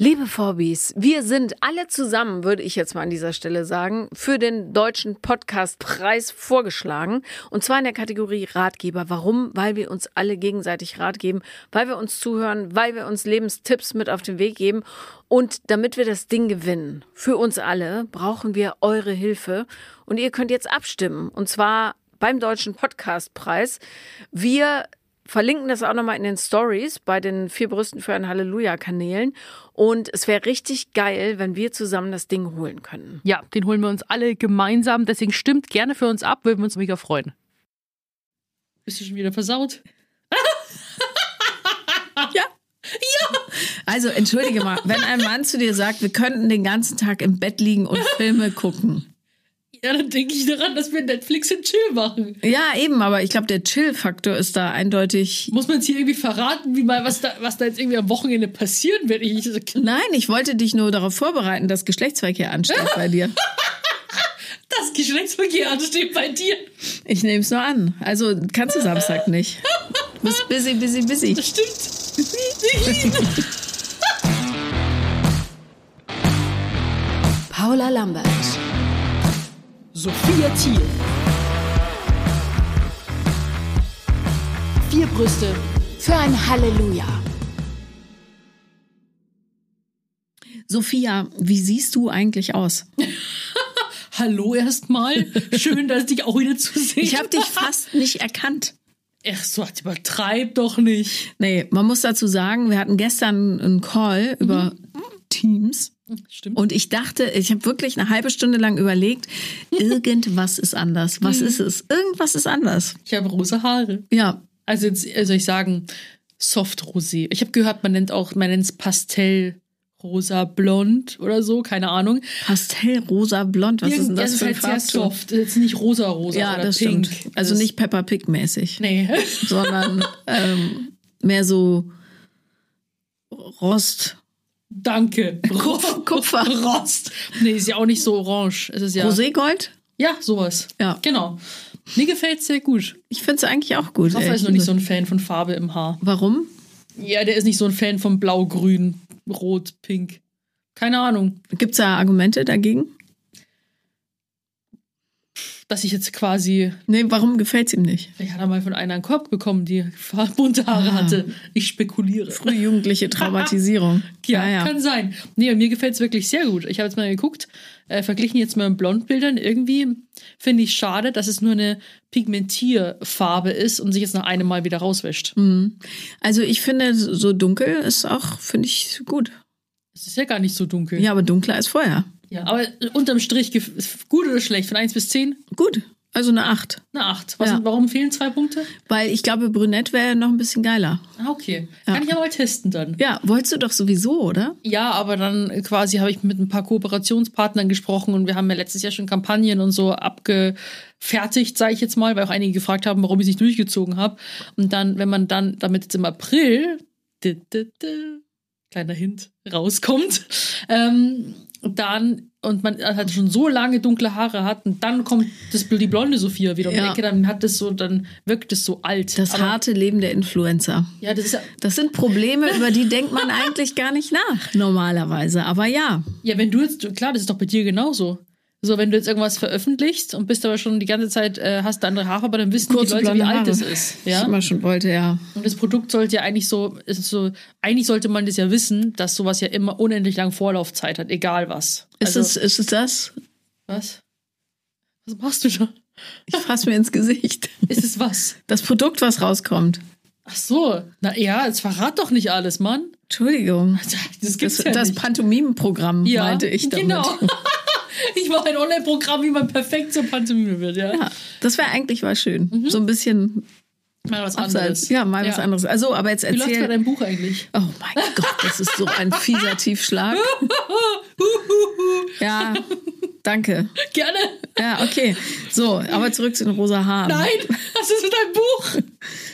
Liebe Vorbis, wir sind alle zusammen, würde ich jetzt mal an dieser Stelle sagen, für den deutschen Podcastpreis vorgeschlagen. Und zwar in der Kategorie Ratgeber. Warum? Weil wir uns alle gegenseitig Rat geben, weil wir uns zuhören, weil wir uns Lebenstipps mit auf den Weg geben. Und damit wir das Ding gewinnen, für uns alle, brauchen wir eure Hilfe. Und ihr könnt jetzt abstimmen. Und zwar beim Deutschen Podcastpreis. Wir verlinken das auch nochmal in den Stories bei den vier Brüsten für ein Halleluja-Kanälen. Und es wäre richtig geil, wenn wir zusammen das Ding holen können. Ja, den holen wir uns alle gemeinsam. Deswegen stimmt gerne für uns ab, würden wir uns mega freuen. Bist du schon wieder versaut? ja. Ja. Also, entschuldige mal, wenn ein Mann zu dir sagt, wir könnten den ganzen Tag im Bett liegen und Filme gucken. Ja, dann denke ich daran, dass wir Netflix und Chill machen. Ja, eben, aber ich glaube, der Chill-Faktor ist da eindeutig. Muss man es hier irgendwie verraten, wie mal, was da, was da jetzt irgendwie am Wochenende passieren wird? Ich, Nein, ich wollte dich nur darauf vorbereiten, dass Geschlechtsverkehr ansteht bei dir. dass Geschlechtsverkehr ansteht bei dir? Ich nehme es nur an. Also kannst du Samstag nicht. Du bist busy, busy, busy. Das stimmt. Paula Lambert. Sophia Thiel. Vier Brüste für ein Halleluja. Sophia, wie siehst du eigentlich aus? Hallo erstmal. Schön, dass dich auch wieder zu sehen. Ich habe dich fast nicht erkannt. Ach so, übertreib doch nicht. Nee, man muss dazu sagen, wir hatten gestern einen Call mhm. über Teams. Stimmt. Und ich dachte, ich habe wirklich eine halbe Stunde lang überlegt, irgendwas ist anders. Was ist es? Irgendwas ist anders. Ich habe rosa Haare. Ja. Also jetzt soll ich sagen, soft rosé. Ich habe gehört, man nennt auch, man nennt es Pastell rosa blond oder so, keine Ahnung. Pastell rosa blond, was Irgend, ist denn das, das für ein ist halt sehr soft, jetzt nicht rosa rosa ja, oder das pink. Stimmt. Also das nicht Peppa Pig mäßig. Nee, sondern ähm, mehr so Rost Danke. Kupfer. Kupfer. Rost. Nee, ist ja auch nicht so orange. Es ist ja. Roségold? Ja, sowas. Ja. Genau. Mir gefällt sehr gut. Ich finde es eigentlich auch gut. Rafa ist noch nicht so ein Fan von Farbe im Haar. Warum? Ja, der ist nicht so ein Fan von Blau, Grün, Rot, Pink. Keine Ahnung. Gibt es da Argumente dagegen? Dass ich jetzt quasi. Nee, warum gefällt es ihm nicht? Ich hatte mal von einer einen Korb bekommen, die bunte Haare ah. hatte. Ich spekuliere. Frühjugendliche Traumatisierung. ja, ja, ja, kann sein. Nee, mir gefällt es wirklich sehr gut. Ich habe jetzt mal geguckt, äh, verglichen jetzt mal mit Blondbildern. Irgendwie finde ich schade, dass es nur eine Pigmentierfarbe ist und sich jetzt nach einem Mal wieder rauswäscht. Mhm. Also ich finde, so dunkel ist auch, finde ich, gut. Es ist ja gar nicht so dunkel. Ja, aber dunkler als vorher. Ja, aber unterm Strich gut oder schlecht? Von 1 bis 10? Gut. Also eine 8. Eine 8. Was, ja. Warum fehlen zwei Punkte? Weil ich glaube, Brünett wäre noch ein bisschen geiler. Ah, okay. Ja. Kann ich ja mal testen dann. Ja, wolltest du doch sowieso, oder? Ja, aber dann quasi habe ich mit ein paar Kooperationspartnern gesprochen und wir haben ja letztes Jahr schon Kampagnen und so abgefertigt, sage ich jetzt mal, weil auch einige gefragt haben, warum ich es nicht durchgezogen habe. Und dann, wenn man dann damit jetzt im April, kleiner Hint, rauskommt, ähm, dann und man halt schon so lange dunkle Haare hat und dann kommt das, die blonde Sophia wieder um ja. Ecke, dann hat das so, dann wirkt es so alt. Das Aber, harte Leben der Influencer. Ja, das ist ja, Das sind Probleme, über die denkt man eigentlich gar nicht nach, normalerweise. Aber ja. Ja, wenn du jetzt, klar, das ist doch bei dir genauso. So, wenn du jetzt irgendwas veröffentlichst und bist aber schon die ganze Zeit, äh, hast du andere Haare, aber dann wissen Kurze die Leute, wie alt das ist. Ja? Ich immer schon wollte, ja. Und das Produkt sollte ja eigentlich so, ist so, eigentlich sollte man das ja wissen, dass sowas ja immer unendlich lang Vorlaufzeit hat, egal was. Ist, also, es, ist es das? Was? Was machst du da? Ich fasse mir ins Gesicht. Ist es was? Das Produkt, was rauskommt. Ach so, na ja, jetzt verrat doch nicht alles, Mann. Entschuldigung. Das, gibt's das, ja das. Pantomimenprogramm ja, meinte ich damit. Genau. Ich mache ein Online-Programm, wie man perfekt zur Pantomime wird, ja. Ja, das wäre eigentlich mal schön. Mhm. So ein bisschen Mal was anderes. Ja, mal ja. was anderes. Also, aber jetzt erzähl. Wie läuft's bei deinem Buch eigentlich? Oh mein Gott, das ist so ein fieser Tiefschlag. ja, danke. Gerne. Ja, okay. So, aber zurück zu den rosa Haaren. Nein, was ist mit deinem Buch?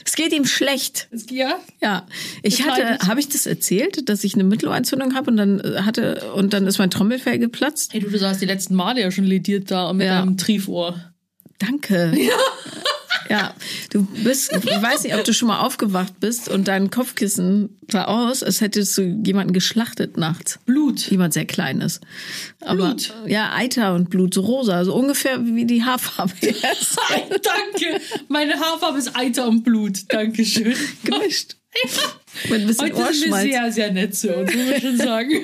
Es geht ihm schlecht. Ja? Ja. Ich hatte, habe ich das erzählt, dass ich eine Mittelohrentzündung habe und dann äh, hatte, und dann ist mein Trommelfell geplatzt? Hey, du, du saßt die letzten Male ja schon lediert da mit ja. deinem Triefohr. Danke. Ja. Ja, du bist, ich weiß nicht, ob du schon mal aufgewacht bist und dein Kopfkissen sah aus, als hättest du jemanden geschlachtet nachts. Blut. Jemand sehr kleines. Aber Blut. ja, Eiter und Blut, so rosa, so ungefähr wie die Haarfarbe. Danke. Meine Haarfarbe ist Eiter und Blut. Dankeschön. Gemischt. Mit ein bisschen Heute sind wir Ohrschmalz. sehr, sehr nett zu uns, muss schon sagen.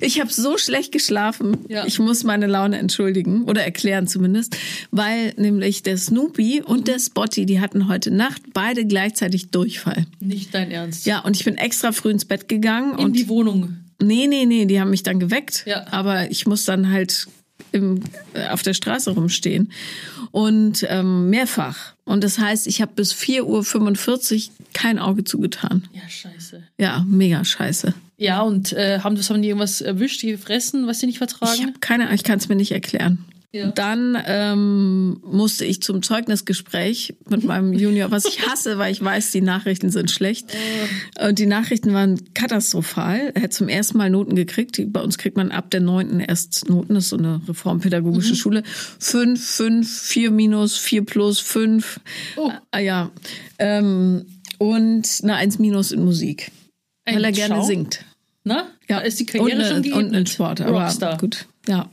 Ich habe so schlecht geschlafen. Ja. Ich muss meine Laune entschuldigen oder erklären zumindest, weil nämlich der Snoopy und der Spotty, die hatten heute Nacht beide gleichzeitig Durchfall. Nicht dein Ernst. Ja, und ich bin extra früh ins Bett gegangen In und die Wohnung. nee, nee, nee, die haben mich dann geweckt, Ja. aber ich muss dann halt im, äh, auf der Straße rumstehen und ähm, mehrfach. Und das heißt, ich habe bis 4.45 Uhr kein Auge zugetan. Ja, scheiße. Ja, mega scheiße. Ja, und äh, haben, das, haben die irgendwas erwischt, gefressen, was sie nicht Ich vertragen? habe keine Ahnung, ich kann es mir nicht erklären. Ja. Dann ähm, musste ich zum Zeugnisgespräch mit meinem Junior, was ich hasse, weil ich weiß, die Nachrichten sind schlecht. Und die Nachrichten waren katastrophal. Er hat zum ersten Mal Noten gekriegt. Die- Bei uns kriegt man ab der neunten erst Noten. Das ist so eine reformpädagogische Schule. Fünf, fünf, vier minus, vier plus, fünf. Oh. Ah, ja. Ähm, und eine Eins minus in Musik. Ein weil er gerne Schau? singt. Na? Ja, Da ist die Karriere und, schon eine- geebnet. und ein Sport, aber Rockstar. gut. Ja,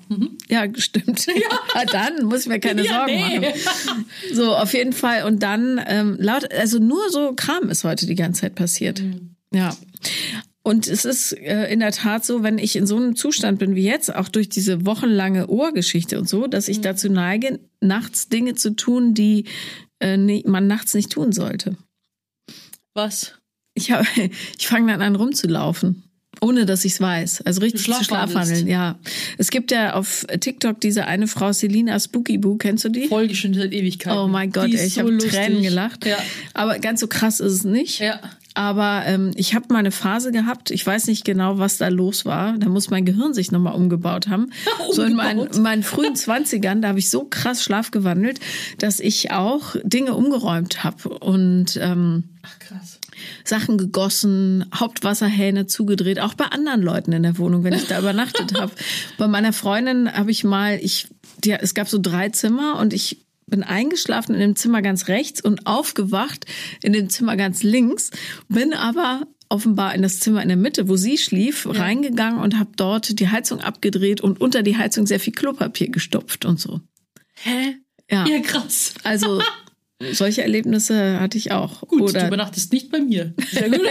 ja, stimmt. Ja. dann muss ich mir keine Ja, Sorgen nee. machen. So, auf jeden Fall. Und dann ähm, laut, also nur so Kram ist heute die ganze Zeit passiert. Mhm. Ja. Und es ist äh, in der Tat so, wenn ich in so einem Zustand bin wie jetzt, auch durch diese wochenlange Ohrgeschichte und so, dass Mhm. ich dazu neige, nachts Dinge zu tun, die äh, man nachts nicht tun sollte. Was? Ich, hab- ich fange dann an rumzulaufen. Ohne dass ich es weiß. Also richtig zu schlafwandeln, ja. Es gibt ja auf TikTok diese eine Frau, Selina Spooky Boo, kennst du die? Folge schon seit Ewigkeiten. Oh mein Gott, ey, ich habe lustig. Tränen gelacht. Ja. Aber ganz so krass ist es nicht. Ja. Aber ähm, ich habe mal eine Phase gehabt, ich weiß nicht genau, was da los war. Da muss mein Gehirn sich nochmal umgebaut haben. So in meinen, Umgebaut? in meinen frühen Zwanzigern, da habe ich so krass schlafgewandelt, dass ich auch Dinge umgeräumt habe und ähm. Sachen gegossen, Hauptwasserhähne zugedreht, auch bei anderen Leuten in der Wohnung, wenn ich da übernachtet habe. Bei meiner Freundin habe ich mal, ich, die, es gab so drei Zimmer und ich bin eingeschlafen in dem Zimmer ganz rechts und aufgewacht in dem Zimmer ganz links, bin aber offenbar in das Zimmer in der Mitte, wo sie schlief, reingegangen und habe dort die Heizung abgedreht und unter die Heizung sehr viel Klopapier gestopft und so. Hä? Ja, Ja, krass. also solche Erlebnisse hatte ich auch. Gut, du Oder übernachtest nicht bei mir. Sehr gut.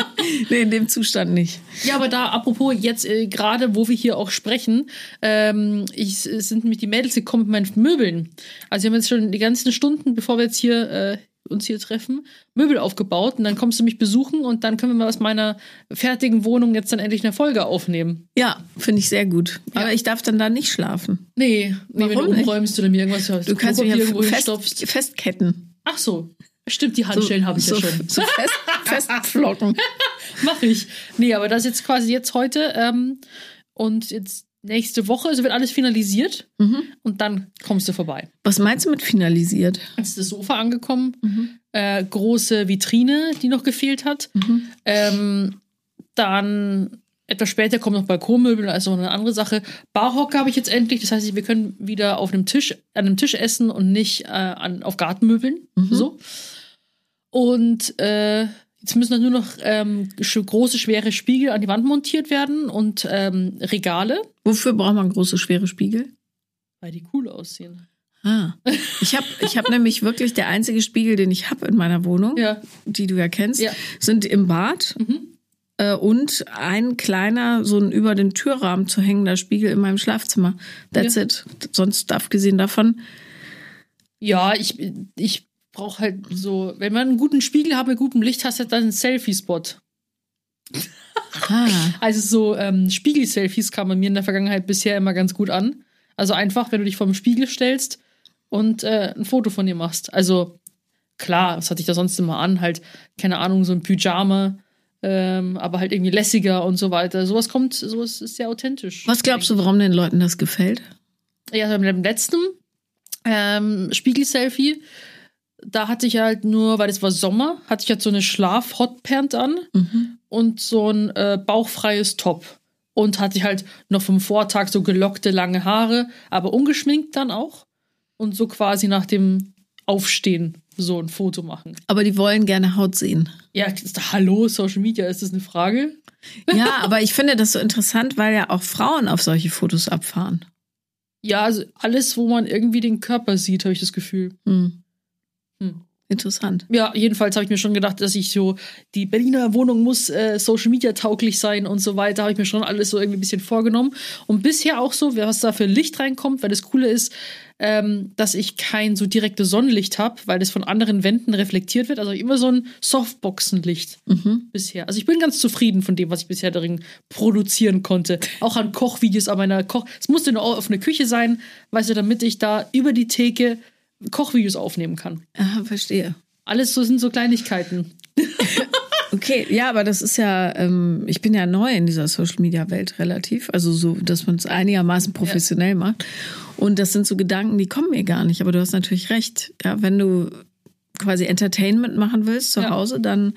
nee, in dem Zustand nicht. Ja, aber da, apropos jetzt äh, gerade, wo wir hier auch sprechen, ähm, ich, es sind nämlich die Mädels gekommen mit meinen Möbeln. Also wir haben jetzt schon die ganzen Stunden, bevor wir jetzt hier äh, uns hier treffen, Möbel aufgebaut und dann kommst du mich besuchen und dann können wir mal aus meiner fertigen Wohnung jetzt dann endlich eine Folge aufnehmen. Ja, finde ich sehr gut. Aber ich darf dann da nicht schlafen. Nee, nee wenn du Warum umräumst oder mir irgendwas hörst. Du kannst mich ja irgendwo fest, festketten. Ach so. Stimmt, die Handstellen habe ich so, ja schon. So fest, festpflocken. Mach ich. Nee, aber das jetzt quasi jetzt heute ähm, und jetzt nächste Woche, also wird alles finalisiert Mhm. und dann kommst du vorbei. Was meinst du mit finalisiert? Jetzt ist das Sofa angekommen, äh, große Vitrine, die noch gefehlt hat. Ähm, dann etwas später kommen noch Balkonmöbel, also eine andere Sache. Barhocker habe ich jetzt endlich, das heißt, wir können wieder auf einem Tisch, an einem Tisch essen und nicht äh, an, auf Gartenmöbeln. So. Und äh, jetzt müssen nur noch ähm, große, schwere Spiegel an die Wand montiert werden und ähm, Regale, Wofür braucht man große, schwere Spiegel? weil die cool aussehen. Ah. Ich habe ich hab nämlich wirklich der einzige Spiegel, den ich habe in meiner Wohnung, Ja. die du ja kennst, Ja. sind im Bad. Äh, und ein kleiner, so ein über den Türrahmen zu hängender Spiegel in meinem Schlafzimmer. That's Ja. it. Sonst abgesehen davon, Ja, ich, ich brauche halt so, wenn man einen guten Spiegel hat mit gutem Licht, hast du dann einen Selfie-Spot. ah, Also so ähm, Spiegel-Selfies kamen mir in der Vergangenheit bisher immer ganz gut an. Also einfach, wenn du dich vor dem Spiegel stellst und äh, ein Foto von dir machst. Also klar, was hatte ich da sonst immer an? Halt, keine Ahnung, so ein Pyjama, ähm, aber halt irgendwie lässiger und so weiter. Sowas kommt, sowas ist sehr authentisch. was glaubst du, warum den Leuten das gefällt? Ja, also beim letzten ähm, Spiegel-Selfie, da hatte ich halt nur, weil es war Sommer, hatte ich halt so eine Schlaf-Hotpant an und so ein äh, bauchfreies Top. Und hatte ich halt noch vom Vortag so gelockte lange Haare, aber ungeschminkt dann auch. Und so quasi nach dem Aufstehen so ein Foto machen. Aber die wollen gerne Haut sehen. Ja, hallo, Social Media, ist das eine Frage? Ja, aber ich finde das so interessant, weil ja auch Frauen auf solche Fotos abfahren. Ja, also alles, wo man irgendwie den Körper sieht, habe ich das Gefühl. Hm. Hm. Interessant. Ja, jedenfalls habe ich mir schon gedacht, dass ich so, die Berliner Wohnung muss äh, Social Media tauglich sein und so weiter, habe ich mir schon alles so irgendwie ein bisschen vorgenommen. Und bisher auch so, was da für Licht reinkommt, weil das Coole ist, ähm, dass ich kein so direktes Sonnenlicht habe, weil das von anderen Wänden reflektiert wird. Also immer so ein Softboxenlicht Mhm. bisher. Also ich bin ganz zufrieden von dem, was ich bisher darin produzieren konnte. Auch an Kochvideos, aber einer Koch. Es musste eine Küche sein, weißt du, damit ich da über die Theke Kochvideos aufnehmen kann. Aha, verstehe. Alles so sind so Kleinigkeiten. Okay, ja, aber das ist ja, ähm, ich bin ja neu in dieser Social Media Welt relativ, also so, dass man es einigermaßen professionell macht. Und das sind so Gedanken, die kommen mir gar nicht. Aber du hast natürlich recht. Ja, wenn du quasi Entertainment machen willst zu Ja. Hause, dann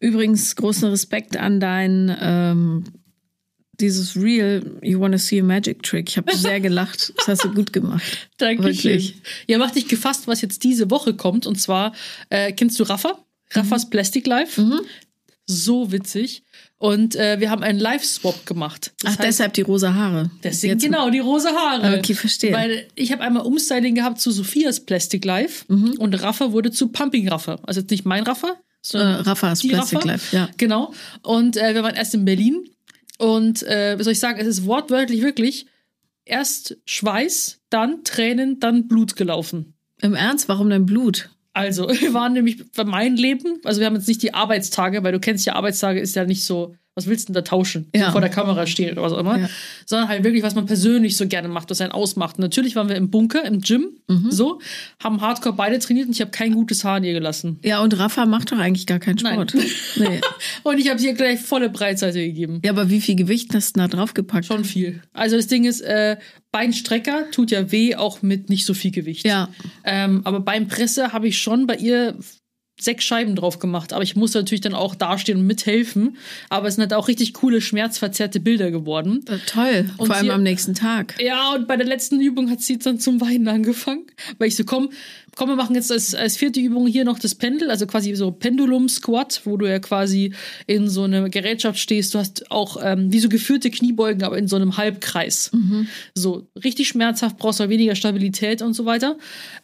übrigens großen Respekt an dein ähm, dieses Real, you wanna see a magic trick. Ich habe sehr gelacht. Das hast du gut gemacht. Dankeschön. Wirklich. Ja, mach dich gefasst, was jetzt diese Woche kommt. Und zwar, äh, kennst du Rafa? Raffas Plastic Life. Mhm. So witzig. Und äh, wir haben einen Live-Swap gemacht. Das Ach, deshalb die rosa Haare. Deswegen Jetzt- genau, die rosa Haare. Okay, verstehe. Weil ich habe einmal Umstyling gehabt zu Sophias Plastic Life Mhm. und Rafa wurde zu Pumping Rafa. Also jetzt nicht mein Rafa, Äh, sondern Raffas die Plastic Rafa. Life, ja. Genau. Und äh, wir waren erst in Berlin und äh, wie soll ich sagen, es ist wortwörtlich wirklich erst Schweiß, dann Tränen, dann Blut gelaufen. Im Ernst, warum dein Blut? Also, wir waren nämlich bei meinem Leben, also wir haben jetzt nicht die Arbeitstage, weil du kennst ja, Arbeitstage ist ja nicht so, was willst du denn da tauschen? Ja. Vor der Kamera stehen oder was auch immer. Ja. Sondern halt wirklich, was man persönlich so gerne macht, was einen ausmacht. Natürlich waren wir im Bunker, im Gym, Mhm. so, haben Hardcore beide trainiert und ich habe kein gutes Haar an ihr gelassen. Ja, und Rafa macht doch eigentlich gar keinen. Sport. Nee. Und ich habe ihr gleich volle Breitseite gegeben. Ja, aber wie viel Gewicht hast du da draufgepackt? Schon viel. Also das Ding ist, äh, Beinstrecker tut ja weh, auch mit nicht so viel Gewicht. Ja. Ähm, aber Beinpresse habe ich schon bei ihr sechs Scheiben drauf gemacht. Aber ich musste natürlich dann auch dastehen und mithelfen. Aber es sind halt auch richtig coole, schmerzverzerrte Bilder geworden. Äh, Toll. Und Vor allem sie- am nächsten Tag. Ja, und bei der letzten Übung hat sie dann zum Weinen angefangen. Weil ich so, komm, komm, wir machen jetzt als, als vierte Übung hier noch das Pendel, also quasi so Pendulum-Squat, wo du ja quasi in so einer Gerätschaft stehst. Du hast auch ähm, wie so geführte Kniebeugen, aber in so einem Halbkreis. So richtig schmerzhaft, brauchst du weniger Stabilität und so weiter.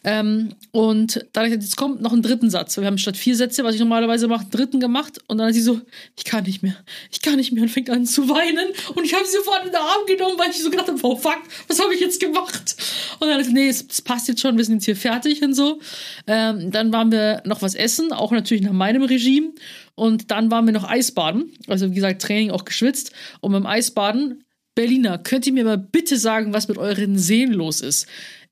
Ähm, und dann jetzt kommt noch ein dritten Satz. Wir haben statt vier Sätze, was ich normalerweise mache, einen dritten gemacht. Und dann hat sie so, ich kann nicht mehr, ich kann nicht mehr und fängt an zu weinen. Und ich habe sie sofort in den Arm genommen, weil ich so gedacht habe, oh fuck, was habe ich jetzt gemacht? Und dann hat sie, nee, es, es passt jetzt schon, wir sind jetzt hier fertig und so. Ähm, dann waren wir noch was essen, auch natürlich nach meinem Regime. Und dann waren wir noch Eisbaden. Also wie gesagt, Training auch geschwitzt. Und beim Eisbaden Berliner, könnt ihr mir mal bitte sagen, was mit euren Seen los ist?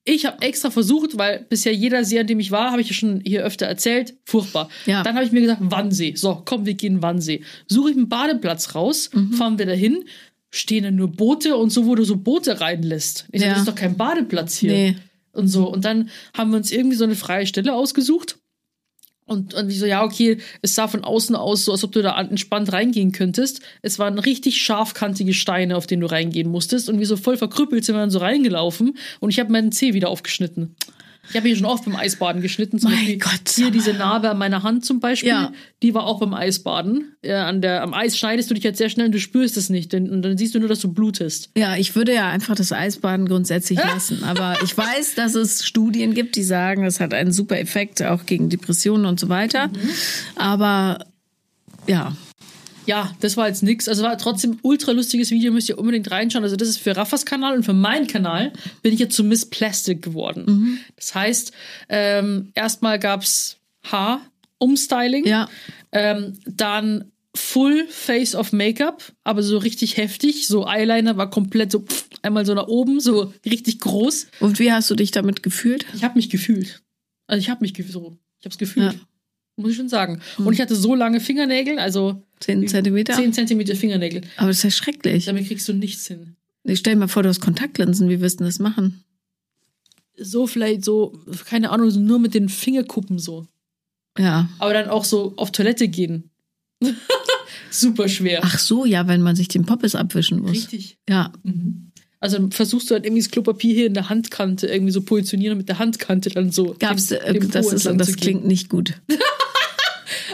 Ich habe extra versucht, weil bisher jeder See, an dem ich war, habe ich ja schon hier öfter erzählt, furchtbar. Ja. Dann habe ich mir gesagt, Wannsee. So, komm, wir gehen Wannsee. Suche ich einen Badeplatz raus, fahren wir dahin, stehen dann nur Boote und so, wo du so Boote reinlässt. Ich Ja. das ist doch kein Badeplatz hier. Nee. Und so. Und dann haben wir uns irgendwie so eine freie Stelle ausgesucht. Und, und ich so, ja, okay, es sah von außen aus, so als ob du da entspannt reingehen könntest. Es waren richtig scharfkantige Steine, auf denen du reingehen musstest. Und wie so voll verkrüppelt sind wir dann so reingelaufen. Und ich habe meinen Zeh wieder aufgeschnitten. Ich habe hier schon oft beim Eisbaden geschnitten. Zum Mein Gott, hier diese Narbe an meiner Hand zum Beispiel, Ja. die war auch beim Eisbaden. Äh, an der, am Eis schneidest du dich halt sehr schnell und du spürst es nicht. Denn, und dann siehst du nur, dass du blutest. Ja, ich würde ja einfach das Eisbaden grundsätzlich lassen. Aber ich weiß, dass es Studien gibt, die sagen, es hat einen super Effekt auch gegen Depressionen und so weiter. Aber ja, Ja, das war jetzt nix. Also war trotzdem ultra lustiges Video, müsst ihr unbedingt reinschauen. Also das ist für Raffas Kanal und für meinen Kanal bin ich jetzt zu Miss Plastic geworden. Das heißt, ähm, erstmal gab's Haar, Umstyling, ja, ähm, dann Full Face of Make-up, aber so richtig heftig. So Eyeliner war komplett so pff, einmal so nach oben, so richtig groß. Und wie hast du dich damit gefühlt? Ich habe mich gefühlt. Also ich habe mich so, ich habe es gefühlt. Ja. Muss ich schon sagen. Und ich hatte so lange Fingernägel, also Zehn Zentimeter? 10 Zentimeter Fingernägel. Aber das ist ja schrecklich. Damit kriegst du nichts hin. Ich stell dir mal vor, du hast Kontaktlinsen. Wie wirst du das machen? So vielleicht so, keine Ahnung, so nur mit den Fingerkuppen so. Ja. Aber dann auch so auf Toilette gehen. Super schwer. Ach so, ja, wenn man sich den Poppes abwischen muss. Richtig. Ja. Mhm. Also versuchst du halt irgendwie das Klopapier hier in der Handkante irgendwie so positionieren und mit der Handkante dann so. Gab's, dem- äh, dem das, ist, das klingt nicht gut.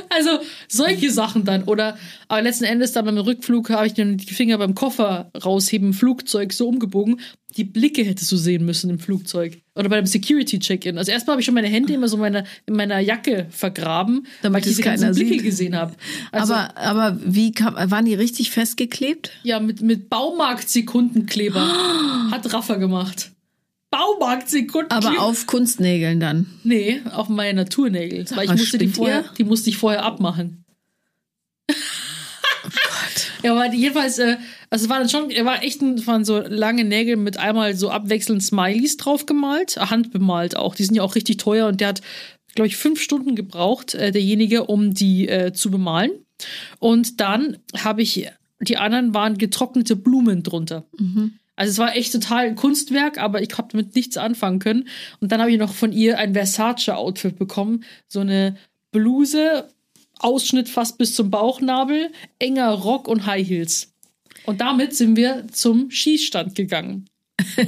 Also solche Sachen dann. Oder aber letzten Endes dann beim Rückflug habe ich dann die Finger beim Koffer rausheben, Flugzeug so umgebogen. Die Blicke hättest du sehen müssen im Flugzeug. Oder beim Security-Check-In. Also erstmal habe ich schon meine Hände immer so in meiner, in meiner Jacke vergraben, Damit ich es diese ganzen Blicke sieht. gesehen habe. Also, aber, aber wie kam, waren die richtig festgeklebt? ja, mit, mit Baumarkt-Sekundenkleber. Hat Raffa gemacht. Baumarkt-Sekundenkleber. Aber auf Kunstnägeln dann. Nee, auf meine Naturnägel. Weil ich musste die vorher, die musste ich vorher abmachen. Ja, aber jedenfalls, äh, also es war dann schon, er war echt, ein, es waren so lange Nägel mit einmal so abwechselnd Smileys drauf gemalt, äh, handbemalt auch. Die sind ja auch richtig teuer und der hat, glaube ich, fünf Stunden gebraucht, äh, derjenige, um die äh, zu bemalen. Und dann habe ich, die anderen waren getrocknete Blumen drunter. Also es war echt total ein Kunstwerk, aber ich habe damit nichts anfangen können. Und dann habe ich noch von ihr ein Versace-Outfit bekommen. So eine Bluse, Ausschnitt fast bis zum Bauchnabel, enger Rock und High Heels. Und damit sind wir zum Schießstand gegangen.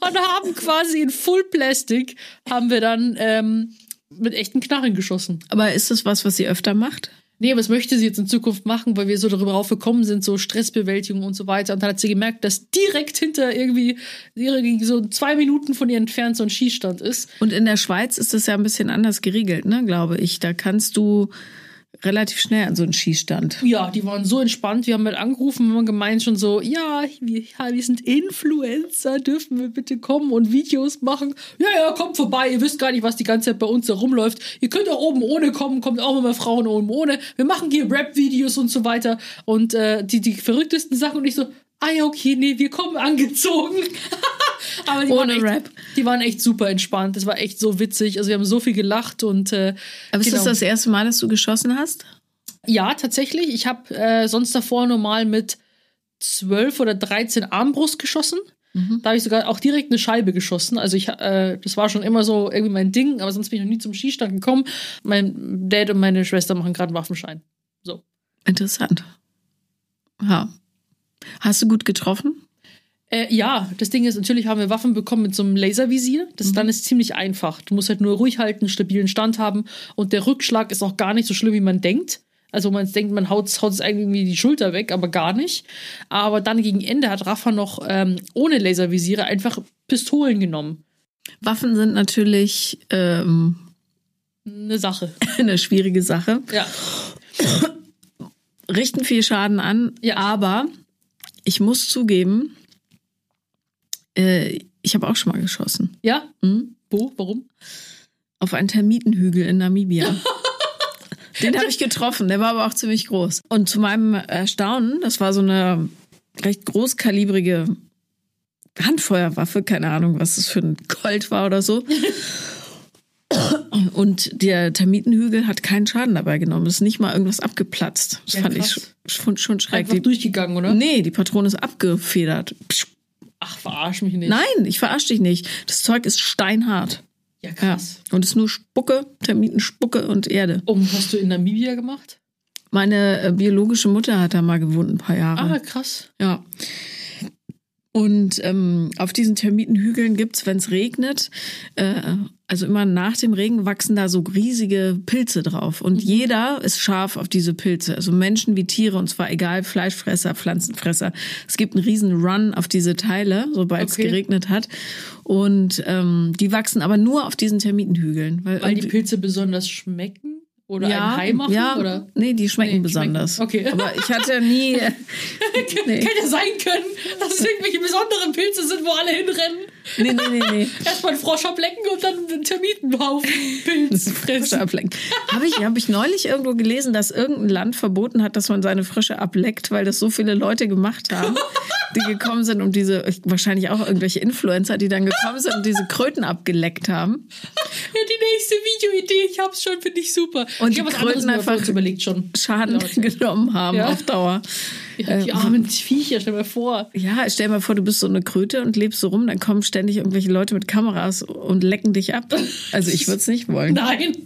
und haben quasi in Full Plastic haben wir dann ähm, mit echten Knarren geschossen. Aber ist das was, was sie öfter macht? Nee, das möchte sie jetzt in Zukunft machen, weil wir so darüber aufgekommen sind, so Stressbewältigung und so weiter. Und dann hat sie gemerkt, dass direkt hinter irgendwie, irgendwie so zwei Minuten von ihr entfernt so ein Schießstand ist. Und in der Schweiz ist das ja ein bisschen anders geregelt, ne, glaube ich. Da kannst du relativ schnell an so einen Schießstand. Ja, die waren so entspannt. Wir haben halt angerufen und gemeint schon so, ja, wir, wir sind Influencer, dürfen wir bitte kommen und Videos machen? Ja, ja, kommt vorbei. Ihr wisst gar nicht, was die ganze Zeit bei uns da rumläuft. Ihr könnt auch oben ohne kommen, kommt auch immer Frauen oben ohne. Wir machen hier Rap-Videos und so weiter. Und äh, die, die verrücktesten Sachen und ich so, ah ja, okay, nee, wir kommen angezogen. Aber die waren Ohne echt, Rap. Die waren echt super entspannt. Das war echt so witzig. Also wir haben so viel gelacht und äh, Aber ist genau. das das erste Mal, dass du geschossen hast? Ja, tatsächlich. Ich habe äh, sonst davor normal mit 12 oder 13 Armbrust geschossen. Da habe ich sogar auch direkt eine Scheibe geschossen. Also ich, äh, das war schon immer so irgendwie mein Ding, aber sonst bin ich noch nie zum Skistand gekommen. Mein Dad und meine Schwester machen gerade einen Waffenschein. So. Interessant. Ja. Hast du gut getroffen? Äh, ja, das Ding ist, natürlich haben wir Waffen bekommen mit so einem Laservisier. Das dann ist ziemlich einfach. Du musst halt nur ruhig halten, stabilen Stand haben und der Rückschlag ist auch gar nicht so schlimm, wie man denkt. Also man denkt, man haut, haut es irgendwie die Schulter weg, aber gar nicht. Aber dann gegen Ende hat Rafa noch ähm, ohne Laservisiere einfach Pistolen genommen. Waffen sind natürlich ähm, Eine Sache. eine schwierige Sache. Ja. Richten viel Schaden an, Ja. aber ich muss zugeben, äh, ich habe auch schon mal geschossen. Ja? Hm? Wo? Warum? Auf einen Termitenhügel in Namibia. Den habe ich getroffen, der war aber auch ziemlich groß. Und zu meinem Erstaunen, das war so eine recht großkalibrige Handfeuerwaffe, keine Ahnung, was das für ein Colt war oder so. Und der Termitenhügel hat keinen Schaden dabei genommen. Es ist nicht mal irgendwas abgeplatzt. Das Ja, fand ich krass. schon, schon schräg. Einfach durchgegangen, oder? nee, die Patrone ist abgefedert. Psch. Ach, verarsch mich nicht. Nein, ich verarsche dich nicht. Das Zeug ist steinhart. Ja, Ja. krass. Und es ist nur Spucke, Termitenspucke und Erde. Und was hast du in Namibia gemacht? Meine äh, biologische Mutter hat da mal gewohnt, ein paar Jahre. Ah, krass. Ja. Und ähm, auf diesen Termitenhügeln gibt's, wenn es regnet, äh, also immer nach dem Regen wachsen da so riesige Pilze drauf. Und jeder ist scharf auf diese Pilze. Also Menschen wie Tiere, und zwar egal, Fleischfresser, Pflanzenfresser. Es gibt einen riesen Run auf diese Teile, sobald es Okay. geregnet hat. Und ähm, die wachsen aber nur auf diesen Termitenhügeln. Weil, Weil die Pilze besonders schmecken? Oder ja, ein Hai machen? ja, Oder? nee, die schmecken Nee, besonders. schmecken. Okay. Aber ich hatte nie, nee. Hätte ja sein können, dass es irgendwelche besonderen Pilze sind, wo alle hinrennen. nee, nee, nee, nee. Erstmal einen Frosch ablecken und dann einen Termitenhaufen Pilz fressen. ablecken. Habe ich, hab ich neulich irgendwo gelesen, dass irgendein Land verboten hat, dass man seine Frösche ableckt, weil das so viele Leute gemacht haben, die gekommen sind und diese, wahrscheinlich auch irgendwelche Influencer, die dann gekommen sind und diese Kröten abgeleckt haben. Ja, die nächste Videoidee, ich hab's schon, finde ich super. Und ich die hab Kröten mir einfach überlegt schon. Schaden Leute. genommen haben Ja. auf Dauer. Ja, die armen Viecher, stell mal vor. Ja, stell dir mal vor, du bist so eine Kröte und lebst so rum, dann kommen ständig irgendwelche Leute mit Kameras und lecken dich ab. Also ich würde es nicht wollen. Nein.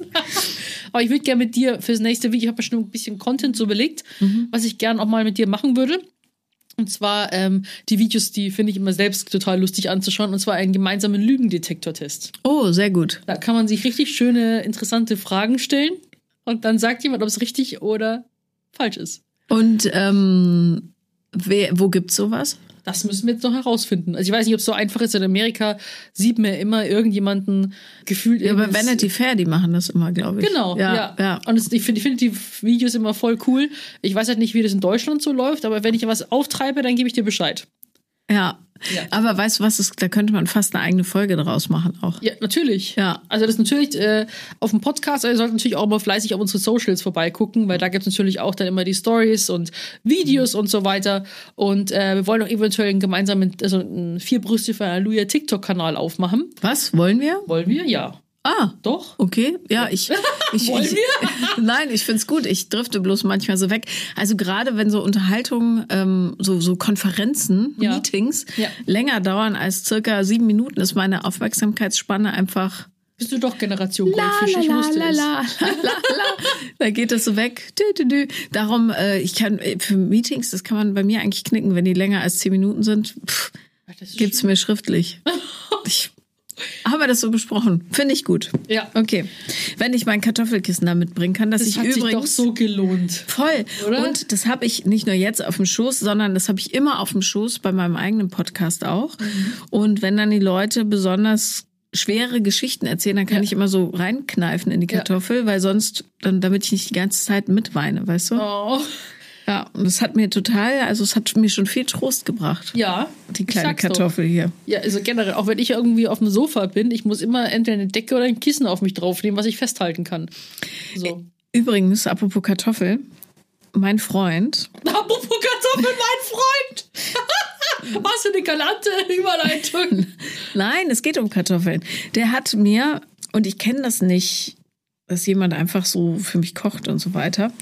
Aber ich würde gerne mit dir fürs nächste Video, ich habe mir schon ein bisschen Content so überlegt, Mhm. was ich gerne auch mal mit dir machen würde. Und zwar ähm, die Videos, die finde ich immer selbst total lustig anzuschauen. Und zwar einen gemeinsamen Lügendetektortest. Oh, sehr gut. Da kann man sich richtig schöne, interessante Fragen stellen. Und dann sagt jemand, ob es richtig oder falsch ist. Und ähm, wer, wo gibt's sowas? Das müssen wir jetzt noch herausfinden. Also ich weiß nicht, ob es so einfach ist. In Amerika sieht man ja immer irgendjemanden gefühlt. Ja, bei Vanity Fair, die machen das immer, glaube ich. Genau, ja. ja. ja. Und es, ich finde ich finde die Videos immer voll cool. Ich weiß halt nicht, wie das in Deutschland so läuft, aber wenn ich was auftreibe, dann gebe ich dir Bescheid. Ja. Ja. Aber weißt du was, ist, da könnte man fast eine eigene Folge draus machen auch. Ja, natürlich. Ja. Also das ist natürlich äh, auf dem Podcast, also ihr solltet natürlich auch mal fleißig auf unsere Socials vorbeigucken, weil da gibt's natürlich auch dann immer die Stories und Videos und so weiter. Und äh, wir wollen auch eventuell einen gemeinsamen, also einen vier Brüste für Halleluja TikTok-Kanal aufmachen. Was? Wollen wir? Wollen wir? Ja. Ah. Doch? Okay, ja, ich. ich Wollen ich, Nein, ich find's gut. Ich drifte bloß manchmal so weg. Also gerade wenn so Unterhaltungen, ähm, so, so Konferenzen, Ja. Meetings Ja. länger dauern als circa sieben Minuten, ist meine Aufmerksamkeitsspanne einfach. Bist du doch Generation Goldfisch? la, Ich la, wusste la, es. la, la, la, la. Da geht es so weg. Dü, dü, dü. Darum, äh, ich kann äh, für Meetings, das kann man bei mir eigentlich knicken, wenn die länger als zehn Minuten sind. Pff, Ach, das gibt's mir schriftlich. Ich habe das so besprochen. Finde ich gut. Ja. Okay. Wenn ich mein Kartoffelkissen da mitbringen kann, dass Das ich hat sich übrigens doch so gelohnt. voll Oder? und das habe ich nicht nur jetzt auf dem Schoß, sondern das habe ich immer auf dem Schoß bei meinem eigenen Podcast auch. Mhm. Und wenn dann die Leute besonders schwere Geschichten erzählen, dann kann Ja. ich immer so reinkneifen in die Ja. Kartoffel, weil sonst dann damit ich nicht die ganze Zeit mitweine, weißt du? Oh. Ja, und das hat mir total, also es hat mir schon viel Trost gebracht. Ja. Die kleine sag's doch. Kartoffel hier. Ja, also generell, auch wenn ich irgendwie auf dem Sofa bin, ich muss immer entweder eine Decke oder ein Kissen auf mich draufnehmen, was ich festhalten kann. So. Übrigens, apropos Kartoffel, mein Freund, Apropos Kartoffel, mein Freund! Was für eine galante Überleitung. Nein, es geht um Kartoffeln. Der hat mir, und ich kenne das nicht, dass jemand einfach so für mich kocht und so weiter.